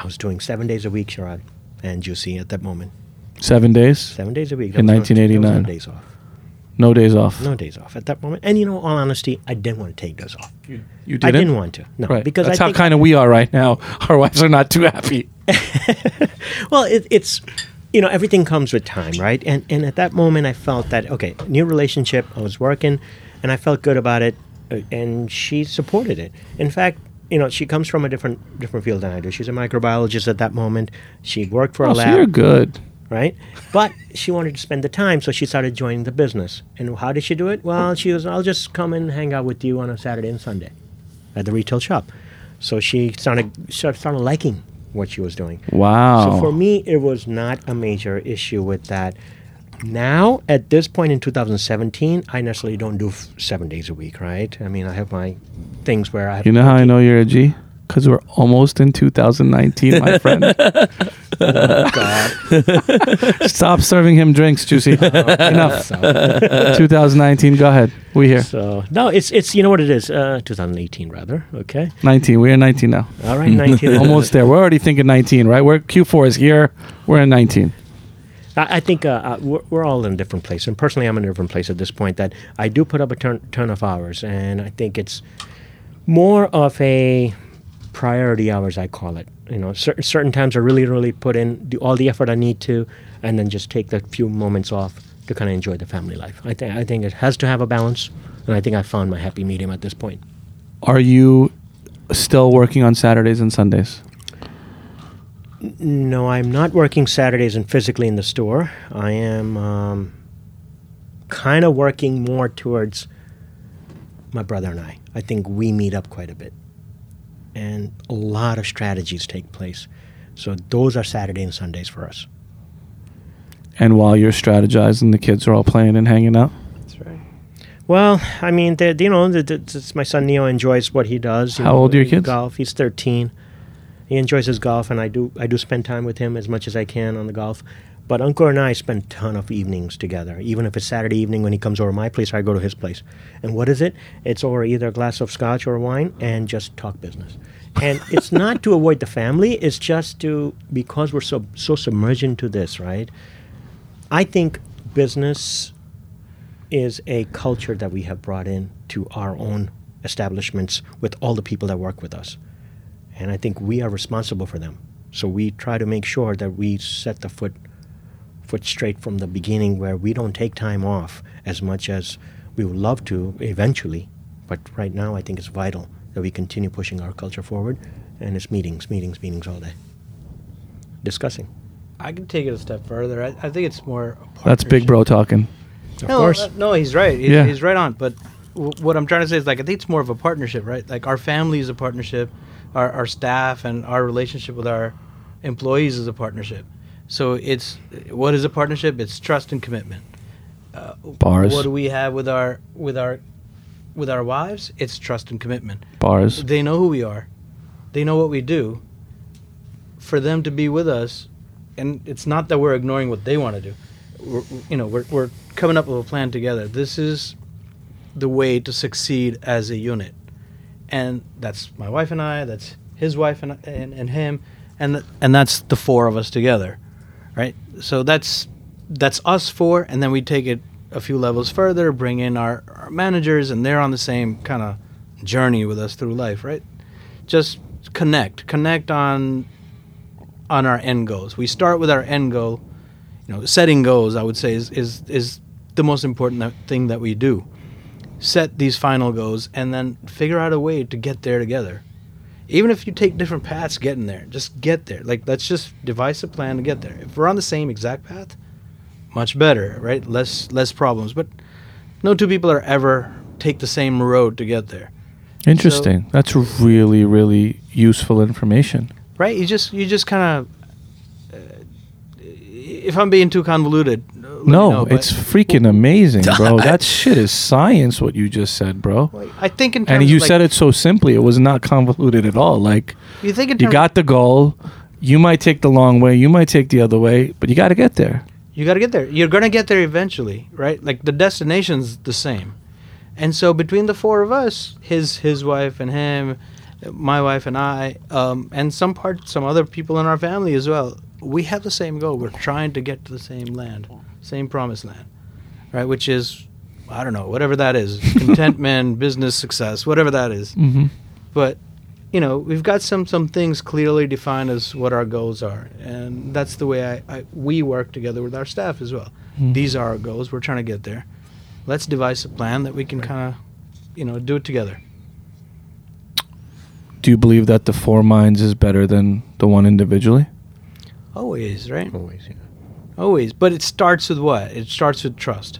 Speaker 5: I was doing seven days a week, Sharad, and Juicy at that moment,
Speaker 3: Seven days,
Speaker 5: seven days a week.
Speaker 3: In
Speaker 5: That was no- that was
Speaker 3: 1989.
Speaker 5: No days off.
Speaker 3: no days off.
Speaker 5: No days off at that moment. And you know, all honesty, I didn't want to take those off.
Speaker 3: You didn't.
Speaker 5: I didn't want to. No,
Speaker 3: Right.
Speaker 5: because
Speaker 3: that's how kind of we are right now. Our wives are not too happy.
Speaker 5: well, it, it's you know everything comes with time, right? And and at that moment, I felt that okay, new relationship. I was working, and I felt good about it, uh, and she supported it. In fact. You know, she comes from a different different field than I do. She's a microbiologist at that moment. She worked for
Speaker 3: Oh,
Speaker 5: a
Speaker 3: so
Speaker 5: lab.
Speaker 3: you're good.
Speaker 5: right? But she wanted to spend the time, so she started joining the business. And how did she do it? Well, she was, I'll just come and hang out with you on a Saturday and Sunday at the retail shop. So she started started started liking what she was doing.
Speaker 3: Wow.
Speaker 5: So for me, it was not a major issue with that. Now, at this point in 2017, I necessarily don't do f- seven days a week, right? I mean, I have my things where I have.
Speaker 3: you know how I know you're a G? Because we're almost in 2019, my friend. God. Stop serving him drinks, Juicy. Enough. 2019, go ahead. We here.
Speaker 5: So no, it's it's you know what it is. Uh, 2018 rather. Okay.
Speaker 3: 19. We're in 19 now.
Speaker 5: All right, 19.
Speaker 3: Almost there. We're already thinking 19, right? We're Q4 is here. We're in 19.
Speaker 5: I, think uh, uh, we're, we're all in a different place, and personally, I'm in a different place at this point. That I do put up a ton, turn of hours, and I think it's more of a priority hours, I call it. You know, cer- certain times I really, really put in the, all the effort I need to, and then just take the few moments off to kind of enjoy the family life. I think I think it has to have a balance, and I think I found my happy medium at this point.
Speaker 3: Are you still working on Saturdays and Sundays?
Speaker 5: No, I'm not working Saturdays and physically in the store. I am um, kind of working more towards my brother and I. I think we meet up quite a bit. And a lot of strategies take place. So those are Saturday and Sundays for us.
Speaker 3: And while you're strategizing, the kids are all playing and hanging out?
Speaker 5: That's right. Well, I mean, you know, the, the, it's my son Neo enjoys what he does. you
Speaker 3: How
Speaker 5: know,
Speaker 3: old are your kids?
Speaker 5: Golf. He's 13. He enjoys his golf, and I do. I do spend time with him as much as I can on the golf. But Ankur and I spend a ton of evenings together. Even if it's Saturday evening when he comes over to my place, I go to his place. And what is it? It's over either a glass of scotch or wine and just talk business. And it's not to avoid the family. It's just to because we're so so submerged into this, right? I think business is a culture that we have brought in to our own establishments with all the people that work with us. And I think we are responsible for them. So we try to make sure that we set the foot foot straight from the beginning where we don't take time off as much as we would love to eventually. But right now I think it's vital that we continue pushing our culture forward and it's meetings, meetings, meetings all day. Discussing.
Speaker 4: I can take it a step further. I, I think it's more. a
Speaker 3: That's big bro talking.
Speaker 5: Of
Speaker 4: no,
Speaker 5: course.
Speaker 4: uh, no, he's right. He's,
Speaker 3: Yeah.
Speaker 4: he's right on. But w- what I'm trying to say is, like, I think it's more of a partnership, right? Like, our family is a partnership, our, our staff and our relationship with our employees is a partnership. So it's what is a partnership? It's trust and commitment. Uh,
Speaker 3: Bars.
Speaker 4: What do we have with our with our with our wives? It's trust and commitment.
Speaker 3: Bars.
Speaker 4: They know who we are. They know what we do. For them to be with us, and it's not that we're ignoring what they want to do. We're, you know, we're, we're coming up with a plan together. This is the way to succeed as a unit, and that's my wife and I. That's his wife and and, and him, and and that's the four of us together, right? So that's that's us four, and then we take it a few levels further, bring in our, our managers, and they're on the same kind of journey with us through life, right? Just connect, connect on on our end goals. We start with our end goal. You know, setting goals, I would say, is is is the most important thing that we do. Set these final goals, and then figure out a way to get there together. Even if you take different paths getting there, just get there. Like let's just devise a plan to get there. If we're on the same exact path, much better, right? Less less problems. But no two people are ever take the same road to get there.
Speaker 3: Interesting. That's really, really useful information.
Speaker 4: right? You just you just kind of. Uh, if I'm being too convoluted,
Speaker 3: No,
Speaker 4: know,
Speaker 3: it's freaking amazing, bro. that shit is science. What you just said, bro.
Speaker 4: I think in terms
Speaker 3: And you
Speaker 4: like,
Speaker 3: said it so simply. It was not convoluted at all. Like
Speaker 4: You think in
Speaker 3: you got the goal. You might take the long way. You might take the other way, but you got to get there.
Speaker 4: you got to get there. You're gonna get there eventually, right? Like the destination's the same, and so between the four of us, his his wife and him, my wife and I, um, and some part some other people in our family as well, we have the same goal. We're trying to get to the same land, same promised land, right? Which is, I don't know, whatever that is, contentment, business success, whatever that is.
Speaker 3: Mm-hmm.
Speaker 4: but you know we've got some some things clearly defined as what our goals are and that's the way I, I we work together with our staff as well
Speaker 3: Hmm.
Speaker 4: these are our goals we're trying to get there let's devise a plan that we can kind of you know do it together
Speaker 3: Do you believe that the four minds is better than the one individually?
Speaker 4: always right
Speaker 5: Always, yeah.
Speaker 4: Always. But it starts with what? It starts with trust.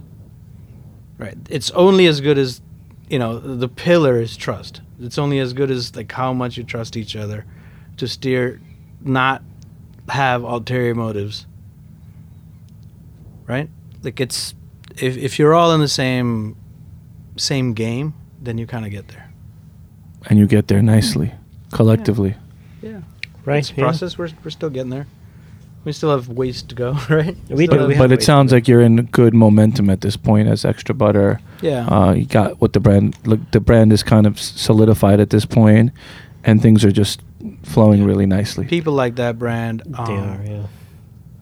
Speaker 4: Right. It's only as good as you know the pillar is trust. It's only as good as like how much you trust each other to steer not have ulterior motives. Right? Like it's if, if you're all in the same same game then you kind of get there.
Speaker 3: And you get there nicely, collectively.
Speaker 4: yeah.
Speaker 5: Right.
Speaker 4: it's a
Speaker 5: yeah.
Speaker 4: process. We're, we're still getting there we still have ways to go right
Speaker 5: We do, we
Speaker 3: But, it sounds like you're in good momentum at this point as extra butter.
Speaker 4: yeah
Speaker 3: Uh, you got what the brand look. The brand is kind of solidified at this point, and things are just flowing really nicely.
Speaker 4: people like that brand
Speaker 5: They
Speaker 4: um,
Speaker 5: are, yeah.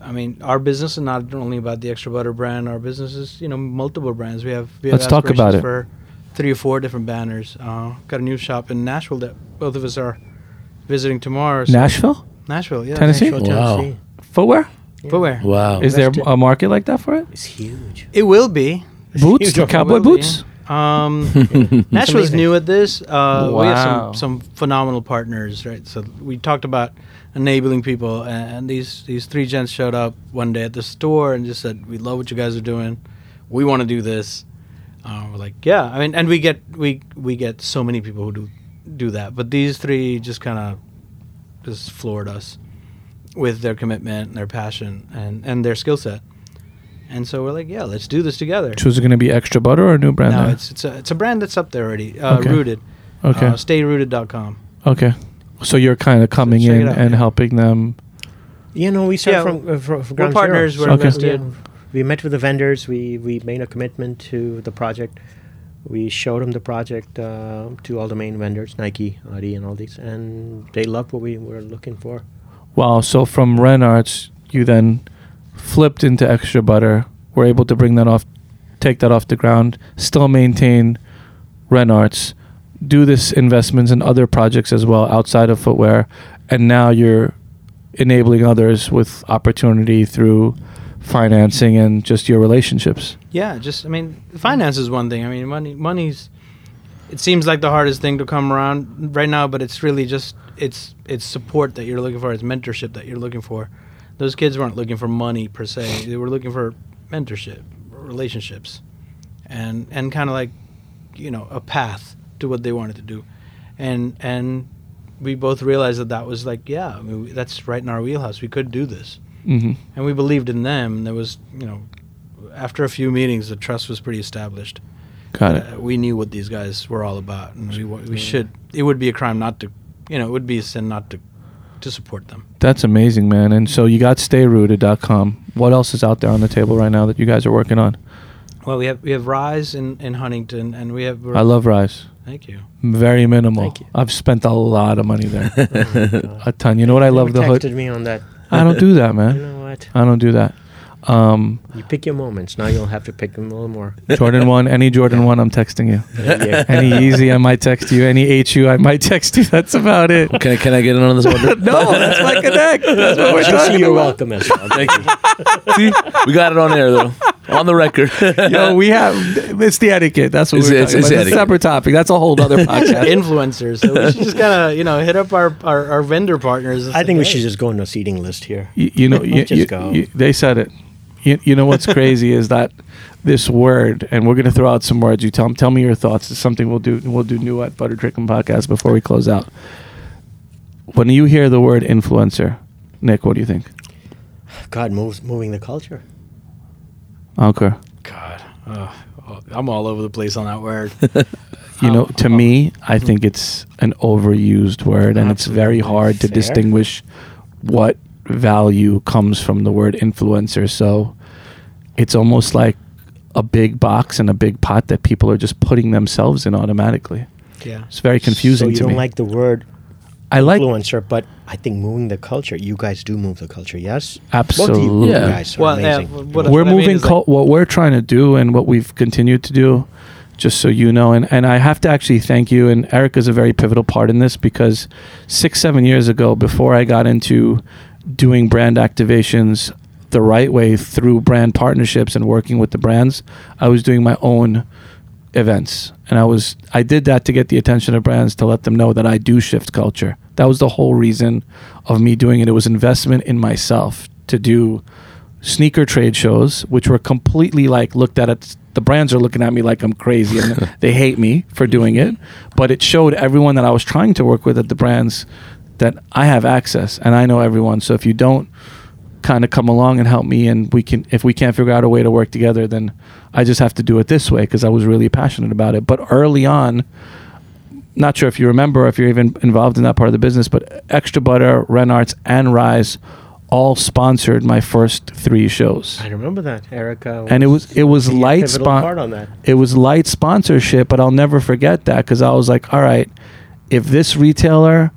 Speaker 4: I mean, our business is not only about the extra butter brand. Our business is, you know, multiple brands. We have. We have
Speaker 3: Let's talk about it.
Speaker 4: For three or four different banners. Uh, got a new shop in Nashville that both of us are visiting tomorrow. so-
Speaker 3: Nashville
Speaker 4: Nashville, yeah.
Speaker 3: Tennessee?
Speaker 5: Nashville,
Speaker 2: Wow.
Speaker 5: Tennessee.
Speaker 3: Footwear.
Speaker 5: Yeah.
Speaker 4: Footwear.
Speaker 2: Wow.
Speaker 3: Is there
Speaker 5: Invested-
Speaker 3: a market like that for it?
Speaker 5: It's huge.
Speaker 4: It will be.
Speaker 3: Boots,
Speaker 5: huge.
Speaker 3: Cowboy boots.
Speaker 4: Um, Nashville's new at this. Uh, We have some, some phenomenal partners, right? So we talked about enabling people, and, and these these three gents showed up one day at the store and just said, "We love what you guys are doing. We want to do this." Uh, we're like, "Yeah." I mean, and we get we we get so many people who do do that, but these three just kind of just floored us with their commitment, and their passion, and and their skill set. And so we're like, "Yeah, let's do this together."
Speaker 3: So is it going to be extra butter or a new brand?
Speaker 4: No,
Speaker 3: there?
Speaker 4: it's it's a it's a brand that's up there already. Uh,
Speaker 3: Okay.
Speaker 4: Rooted.
Speaker 3: okay.
Speaker 4: Uh, stayrooted.com.
Speaker 3: okay. So you're kind of coming
Speaker 4: check it
Speaker 3: in
Speaker 4: out,
Speaker 3: and
Speaker 4: yeah.
Speaker 3: helping them.
Speaker 5: You know, we start
Speaker 4: Yeah,
Speaker 5: from, uh, from, from
Speaker 4: we're
Speaker 5: ground
Speaker 4: partners,
Speaker 5: Zero.
Speaker 4: we're
Speaker 3: Okay.
Speaker 4: invested.
Speaker 5: We, we met with the vendors. We we made a commitment to the project. We showed them the project uh, to all the main vendors, Nike, Adi, and all these, and they loved what we were looking for.
Speaker 3: Wow. So from Renarts, you then flipped into extra butter. Were able to bring that off, take that off the ground, still maintain Renarts, do this investments in other projects as well outside of footwear, and now you're enabling others with opportunity through financing and just your relationships.
Speaker 4: Yeah, just I mean, finance is one thing. I mean, money money's it seems like the hardest thing to come around right now, but it's really just it's it's support that you're looking for, it's mentorship that you're looking for. Those kids weren't looking for money per se; they were looking for mentorship, relationships. and and kind of like you know a path to what they wanted to do, and and we both realized that that was like yeah, I mean, that's right in our wheelhouse. We could do this,
Speaker 3: hmm
Speaker 4: and we believed in them. There was you know after a few meetings, the trust was pretty established.
Speaker 3: Got it.
Speaker 4: Uh, we knew what these guys were all about, and we we should. It would be a crime not to, you know, it would be a sin not to to support them.
Speaker 3: That's amazing, man. And so you got stayrooted.com. What else is out there on the table right now that you guys are working on?
Speaker 4: Well, we have we have Rise in, in Huntington, and we have.
Speaker 3: I love Rise.
Speaker 4: Thank you.
Speaker 3: Very minimal.
Speaker 5: Thank you.
Speaker 3: I've spent a lot of money there.
Speaker 5: Oh
Speaker 3: a ton. You know what I love
Speaker 5: Never
Speaker 3: the hood?
Speaker 5: texted me on that.
Speaker 3: I don't do that, man.
Speaker 5: You
Speaker 3: man.
Speaker 5: know what?
Speaker 3: I don't do that. Um,
Speaker 5: You pick your moments. Now you'll have to pick them a little more.
Speaker 3: Jordan one, any Jordan one, I'm texting you.
Speaker 5: There you.
Speaker 3: Any Yeezy, I might text you. Any HU, I might text you. That's about it.
Speaker 2: Can I, can I get in on this one?
Speaker 3: no, that's my connect. That's what we're
Speaker 5: JC,
Speaker 3: talking
Speaker 5: you're
Speaker 3: about.
Speaker 5: welcome as well.
Speaker 2: Thank you. See, we got it on air though, on the record.
Speaker 3: Yo, we have it's the etiquette. That's what
Speaker 2: It's-
Speaker 3: we're
Speaker 2: it's-
Speaker 3: talking
Speaker 2: it's
Speaker 3: about. It's a
Speaker 2: etiquette.
Speaker 3: separate topic. That's a whole other podcast.
Speaker 4: Influencers. So we should just kind of you know hit up our, our, our vendor partners.
Speaker 5: I
Speaker 4: say,
Speaker 5: think we should just go on a seating list here.
Speaker 3: you, you know, you,
Speaker 5: Just
Speaker 3: you-
Speaker 5: go.
Speaker 3: you- they said it. You, you know what's crazy is that this word, and we're gonna throw out some words. You tell tell me your thoughts. It's something we'll do. We'll do new at Butter Chicken Podcast before we close out. When you hear the word influencer, Nick, what do you think?
Speaker 5: God moves moving the culture.
Speaker 3: Okay.
Speaker 4: God, uh, I'm all over the place on that word.
Speaker 3: You know, to me, I think it's an overused word, and it's very
Speaker 5: Absolutely
Speaker 3: hard to
Speaker 5: fair.
Speaker 3: distinguish what value comes from the word influencer. So it's almost like a big box and a big pot that people are just putting themselves in automatically.
Speaker 4: yeah.
Speaker 3: It's very confusing
Speaker 5: So you don't
Speaker 3: me.
Speaker 5: like the word
Speaker 3: I like
Speaker 5: influencer, but I think moving the culture. You guys do move the culture, yes? Both of
Speaker 3: absolutely.
Speaker 5: you
Speaker 2: Yeah.
Speaker 5: guys are
Speaker 4: Well, yeah,
Speaker 5: amazing.
Speaker 4: what- what-
Speaker 3: we're
Speaker 4: I mean
Speaker 3: moving
Speaker 4: is, like-
Speaker 3: what we're trying to do and what we've continued to do just so you know and, and i have to actually thank you and erica's a very pivotal part in this because six seven years ago before i got into doing brand activations the right way through brand partnerships and working with the brands i was doing my own events and i was i did that to get the attention of brands to let them know that i do shift culture that was the whole reason of me doing it it was investment in myself to do sneaker trade shows, which were completely like looked at. It, the brands are looking at me like I'm crazy, and they hate me for doing it. But it showed everyone that I was trying to work with at the brands that I have access and I know everyone. So if you don't kind of come along and help me, and we can, if we can't figure out a way to work together, then I just have to do it this way because I was really passionate about it. But early on, not sure if you remember, if you're even involved in that part of the business, but Extra Butter, Renarts, and Rise all sponsored my first three shows.
Speaker 5: I remember that, Erica.
Speaker 3: And it was it was light spon-
Speaker 5: part on that.
Speaker 3: it was light sponsorship, but I'll never forget that because I was like, all right, if this retailer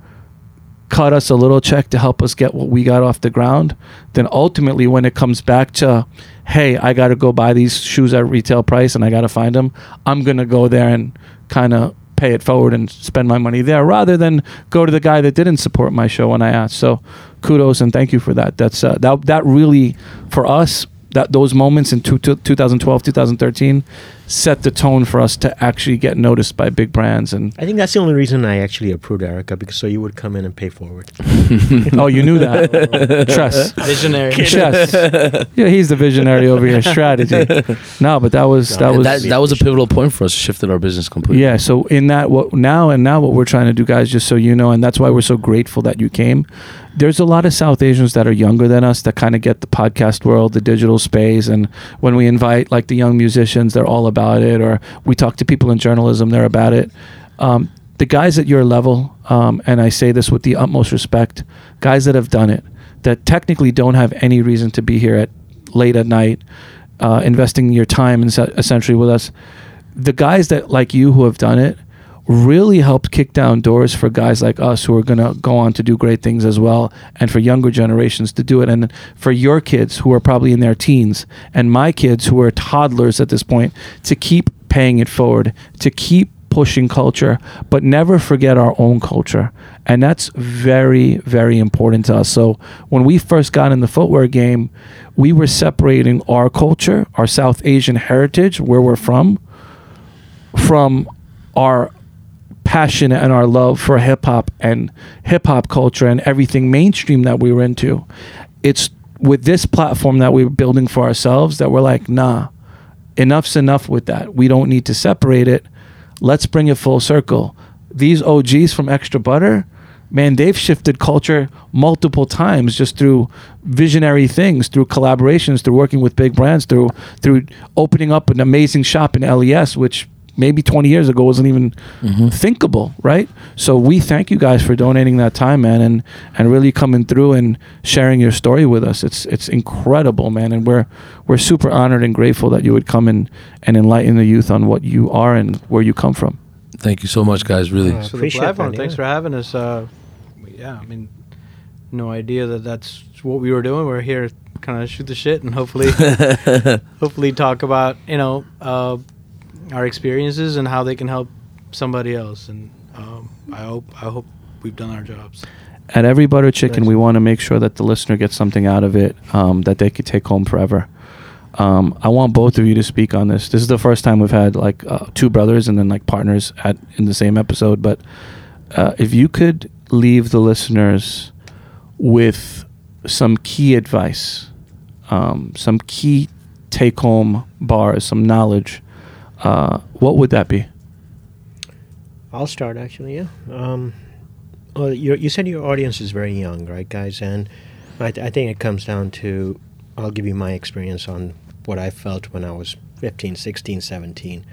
Speaker 3: cut us a little check to help us get what we got off the ground, then ultimately when it comes back to, hey, I got to go buy these shoes at retail price and I got to find them, I'm gonna go there and kind of pay it forward and spend my money there rather than go to the guy that didn't support my show when I asked. So kudos and thank you for that. That's uh, that that really for us that those moments in two, 2012 2013 set the tone for us to actually get noticed by big brands and
Speaker 5: I think that's the only reason I actually approved Erica because so you would come in and pay forward.
Speaker 3: oh you knew that trust
Speaker 4: Visionary.
Speaker 3: Chess. yeah he's the visionary over here strategy no but that was that was
Speaker 2: that, that was a pivotal point for us. Shifted our business completely.
Speaker 3: Yeah. So in that, what now and now what we're trying to do, guys, just so you know, and that's why we're so grateful that you came. There's a lot of South Asians that are younger than us that kind of get the podcast world, the digital space, and when we invite like the young musicians, they're all about it. Or we talk to people in journalism, they're about it. Um, the guys at your level, um, and I say this with the utmost respect, guys that have done it, that technically don't have any reason to be here at late at night, uh, investing your time and essentially with us the guys that like you who have done it really helped kick down doors for guys like us who are going to go on to do great things as well and for younger generations to do it. And for your kids who are probably in their teens and my kids who are toddlers at this point to keep paying it forward to keep pushing culture but never forget our own culture. And that's very very important to us. So when we first got in the footwear game we were separating our culture our south asian heritage where we're from from our passion and our love for hip hop and hip hop culture and everything mainstream that we were into. It's with this platform that we're building for ourselves that we're like, nah, enough's enough with that. We don't need to separate it. Let's bring it full circle. These OGs from Extra Butter, man, they've shifted culture multiple times just through visionary things, through collaborations, through working with big brands, through through opening up an amazing shop in LES, which maybe 20 years ago wasn't even thinkable, right? So we thank you guys for donating that time, man, and and really coming through and sharing your story with us. It's it's incredible, man, and we're we're super honored and grateful that you would come and and enlighten the youth on what you are and where you come from.
Speaker 2: Thank you so much, guys. Really.
Speaker 5: Uh,
Speaker 4: for the
Speaker 5: Appreciate
Speaker 4: platform.
Speaker 5: that,
Speaker 4: Thanks for having us. Uh, yeah, I mean, no idea that that's what we were doing. We're here, kind of shoot the shit and hopefully, hopefully talk about you know uh, our experiences and how they can help somebody else. And um, I hope I hope we've done our jobs.
Speaker 3: At every butter chicken,
Speaker 5: Thanks.
Speaker 3: we want to make sure that the listener gets something out of it um, that they could take home forever. Um, I want both of you to speak on this. This is the first time we've had like uh, two brothers and then like partners at in the same episode. But uh, if you could leave the listeners with some key advice, um, some key take home bars, some knowledge, uh, what would that be?
Speaker 5: I'll start actually. Yeah. Um, well, you you said your audience is very young, right, guys? And I, th- I think it comes down to I'll give you my experience on what I felt when I was 15, 16, 17.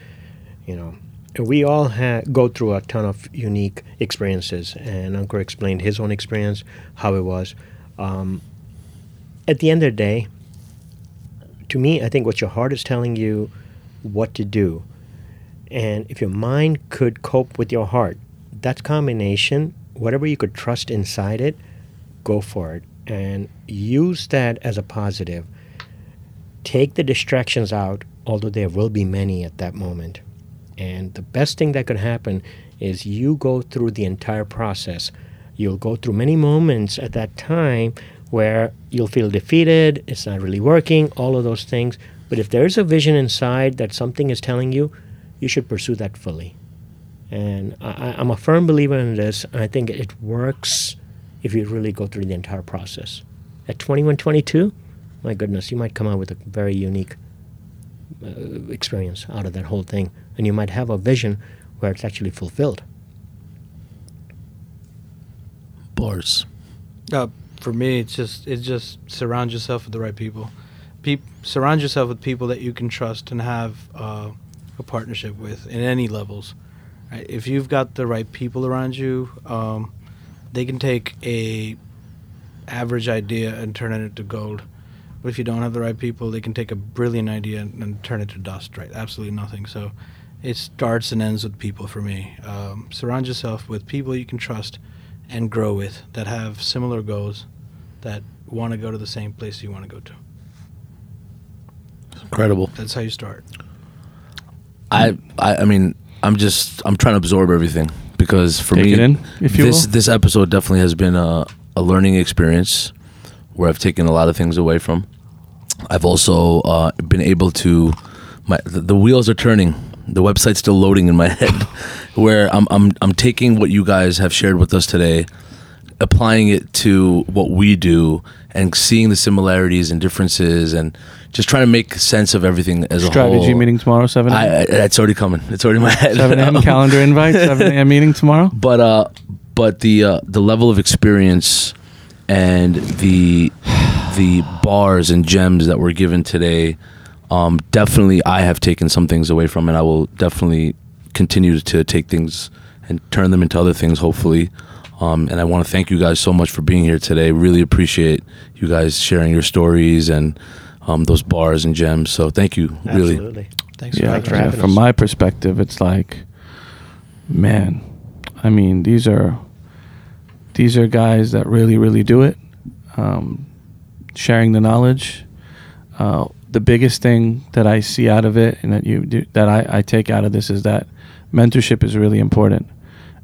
Speaker 5: You know, we all ha- go through a ton of unique experiences, and Uncle explained his own experience, how it was. Um, at the end of the day, to me, I think what your heart is telling you what to do. And if your mind could cope with your heart, that combination, whatever you could trust inside it, go for it and use that as a positive. Take the distractions out, although there will be many at that moment. And the best thing that could happen is you go through the entire process. You'll go through many moments at that time where you'll feel defeated, it's not really working, all of those things. But if there's a vision inside that something is telling you, you should pursue that fully. And I, I- I'm a firm believer in this. and I think it works if you really go through the entire process. At 21, 22, my goodness, you might come out with a very unique uh, experience out of that whole thing. And you might have a vision where it's actually fulfilled.
Speaker 2: Bars.
Speaker 4: Uh, for me, it's just it's just surround yourself with the right people. Peop- surround yourself with people that you can trust and have uh, a partnership with in any levels. Right? If you've got the right people around you, um, they can take a average idea and turn it into gold. But if you don't have the right people, they can take a brilliant idea and, and turn it to dust. Right? Absolutely nothing. So it starts and ends with people for me. Um, surround yourself with people you can trust and grow with that have similar goals that want to go to the same place you want to go to.
Speaker 2: Incredible.
Speaker 4: That's how you start.
Speaker 2: I, I I mean I'm just I'm trying to absorb everything because for
Speaker 3: Take
Speaker 2: me
Speaker 3: it in, if you
Speaker 2: this
Speaker 3: will.
Speaker 2: this episode definitely has been a, a learning experience where I've taken a lot of things away from. I've also uh, been able to my the, the wheels are turning. The website's still loading in my head where I'm I'm I'm taking what you guys have shared with us today applying it to what we do and seeing the similarities and differences and just trying to make sense of everything as a whole.
Speaker 3: Strategy meeting tomorrow, 7
Speaker 2: I,
Speaker 3: a.m.
Speaker 2: I, it's already coming. It's already in my head.
Speaker 3: 7 a.m. calendar invite, 7 a.m. meeting tomorrow.
Speaker 2: But uh, but the uh, the level of experience and the the bars and gems that were given today, um, definitely I have taken some things away from, it. I will definitely continue to take things and turn them into other things. Hopefully. Um, and I want to thank you guys so much for being here today. Really appreciate you guys sharing your stories and um, those bars and gems. So thank you. Really.
Speaker 5: Absolutely.
Speaker 4: Thanks
Speaker 3: yeah,
Speaker 5: Thanks for
Speaker 3: yeah,
Speaker 5: having
Speaker 3: from
Speaker 5: us.
Speaker 3: my perspective, it's like, man, I mean, these are these are guys that really, really do it. Um, sharing the knowledge. Uh, the biggest thing that I see out of it, and that you do, that I, I take out of this, is that mentorship is really important.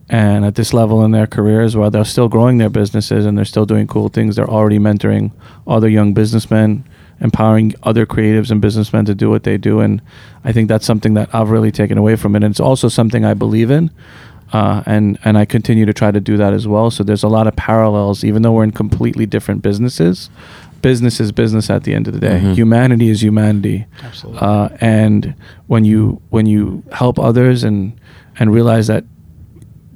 Speaker 3: And at this level in their careers, while they're still growing their businesses and they're still doing cool things, they're already mentoring other young businessmen, empowering other creatives and businessmen to do what they do. And I think that's something that I've really taken away from it. And it's also something I believe in. Uh, and and I continue to try to do that as well. So there's a lot of parallels, even though we're in completely different businesses. business is business at the end of the day.
Speaker 2: Mhm.
Speaker 3: Humanity is humanity.
Speaker 4: Absolutely.
Speaker 3: Uh, and when you when you help others and and realize that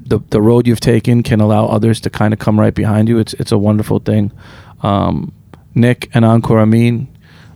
Speaker 3: the the road you've taken can allow others to kind of come right behind you, it's it's a wonderful thing. Um, Nick and Ankur Amin.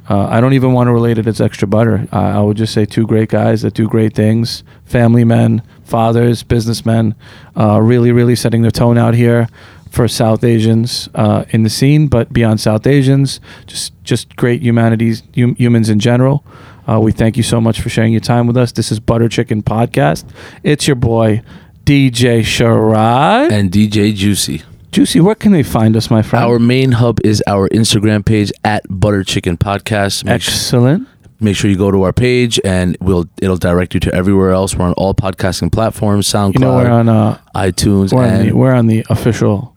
Speaker 3: Uh, I don't even want to relate it as extra butter. I would just say two great guys that do great things, family men, fathers, businessmen, uh, really, really setting the tone out here for South Asians uh, in the scene, but beyond South Asians, just just great humanities, hum- humans in general. Uh, we thank you so much for sharing your time with us. This is Butter Chicken Podcast. It's your boy DJ Sharad.
Speaker 2: And DJ Juicy.
Speaker 3: Juicy, where can they find us, my friend?
Speaker 2: Our main hub is our Instagram page at Butter Chicken Podcast. Make,
Speaker 3: Excellent.
Speaker 2: make sure you go to our page and we'll it'll direct you to everywhere else. We're on all podcasting platforms, SoundCloud,
Speaker 3: You know we're on uh,
Speaker 2: iTunes,
Speaker 3: we're on, the, we're on the official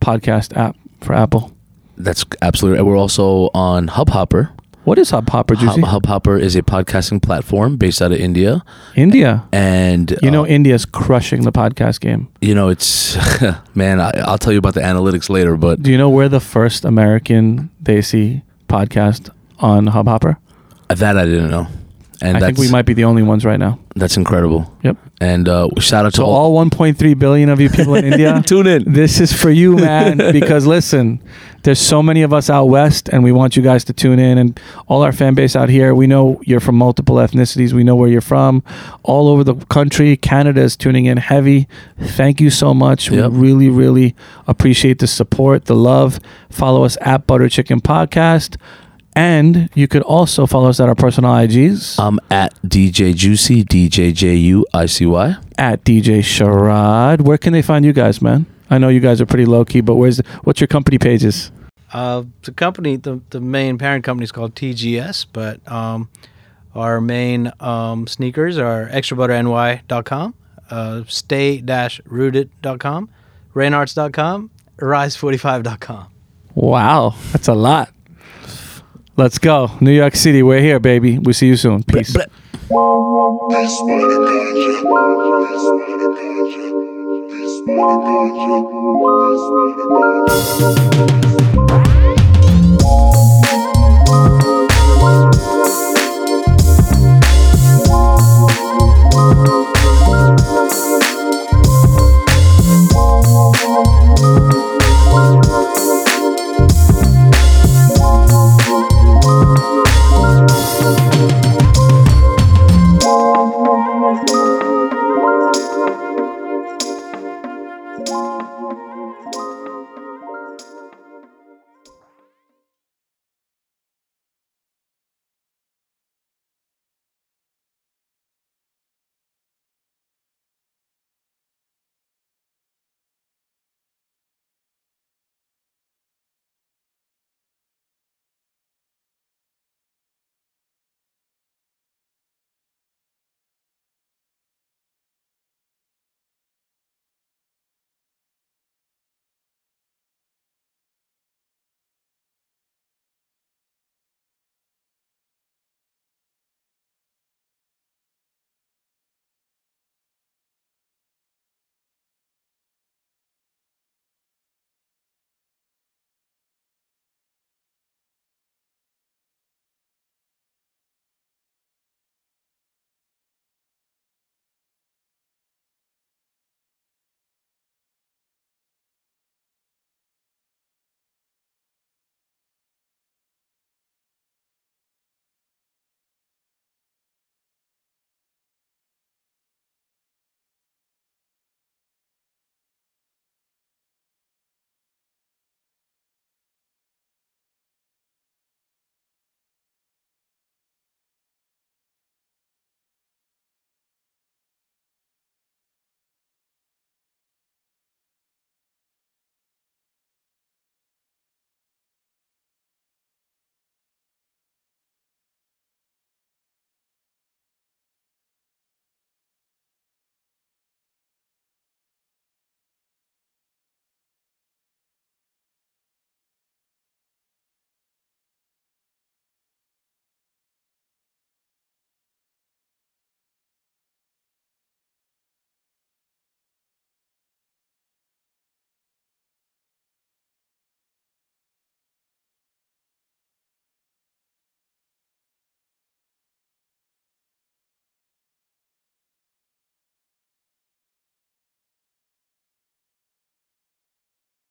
Speaker 3: podcast app for Apple.
Speaker 2: that's absolutely. We're also on Hubhopper.
Speaker 3: What is Hubhopper, Juicy?
Speaker 2: Hub, Hopper is a podcasting platform based out of India,
Speaker 3: India.
Speaker 2: and
Speaker 3: You know,
Speaker 2: uh,
Speaker 3: India's crushing the podcast game.
Speaker 2: you know it's man. I, I'll tell you about the analytics later, but
Speaker 3: Do you know we're the first American Desi podcast on Hub Hopper?
Speaker 2: that I didn't know, and
Speaker 3: I think we might be the only ones right now.
Speaker 2: that's incredible.
Speaker 3: Yep.
Speaker 2: And uh, shout out to
Speaker 3: So all 1.3 billion of you people in India,
Speaker 2: tune in.
Speaker 3: this is for you, man. because listen, there's so many of us out west, and we want you guys to tune in. And all our fan base out here, we know you're from multiple ethnicities. We know where you're from, all over the country. Canada is tuning in heavy. Thank you so much.
Speaker 2: Yep.
Speaker 3: We really, really appreciate the support, the love. Follow us at Butter Chicken Podcast. And you could also follow us at our personal IGs
Speaker 2: I'm at DJ Juicy, DJ J U I C Y.
Speaker 3: at DJ Sharad. Where can they find you guys, man? I know you guys are pretty low key, but where's what's your company pages?
Speaker 4: Uh, the company, the, the main parent company is called TGS, but um, our main um, sneakers are extrabutterny.com, uh, stay-rooted.com, renarts.com, rise45.com.
Speaker 3: Wow, that's a lot. Let's go. New York City, we're here, baby. We'll see you soon. Peace.
Speaker 6: This money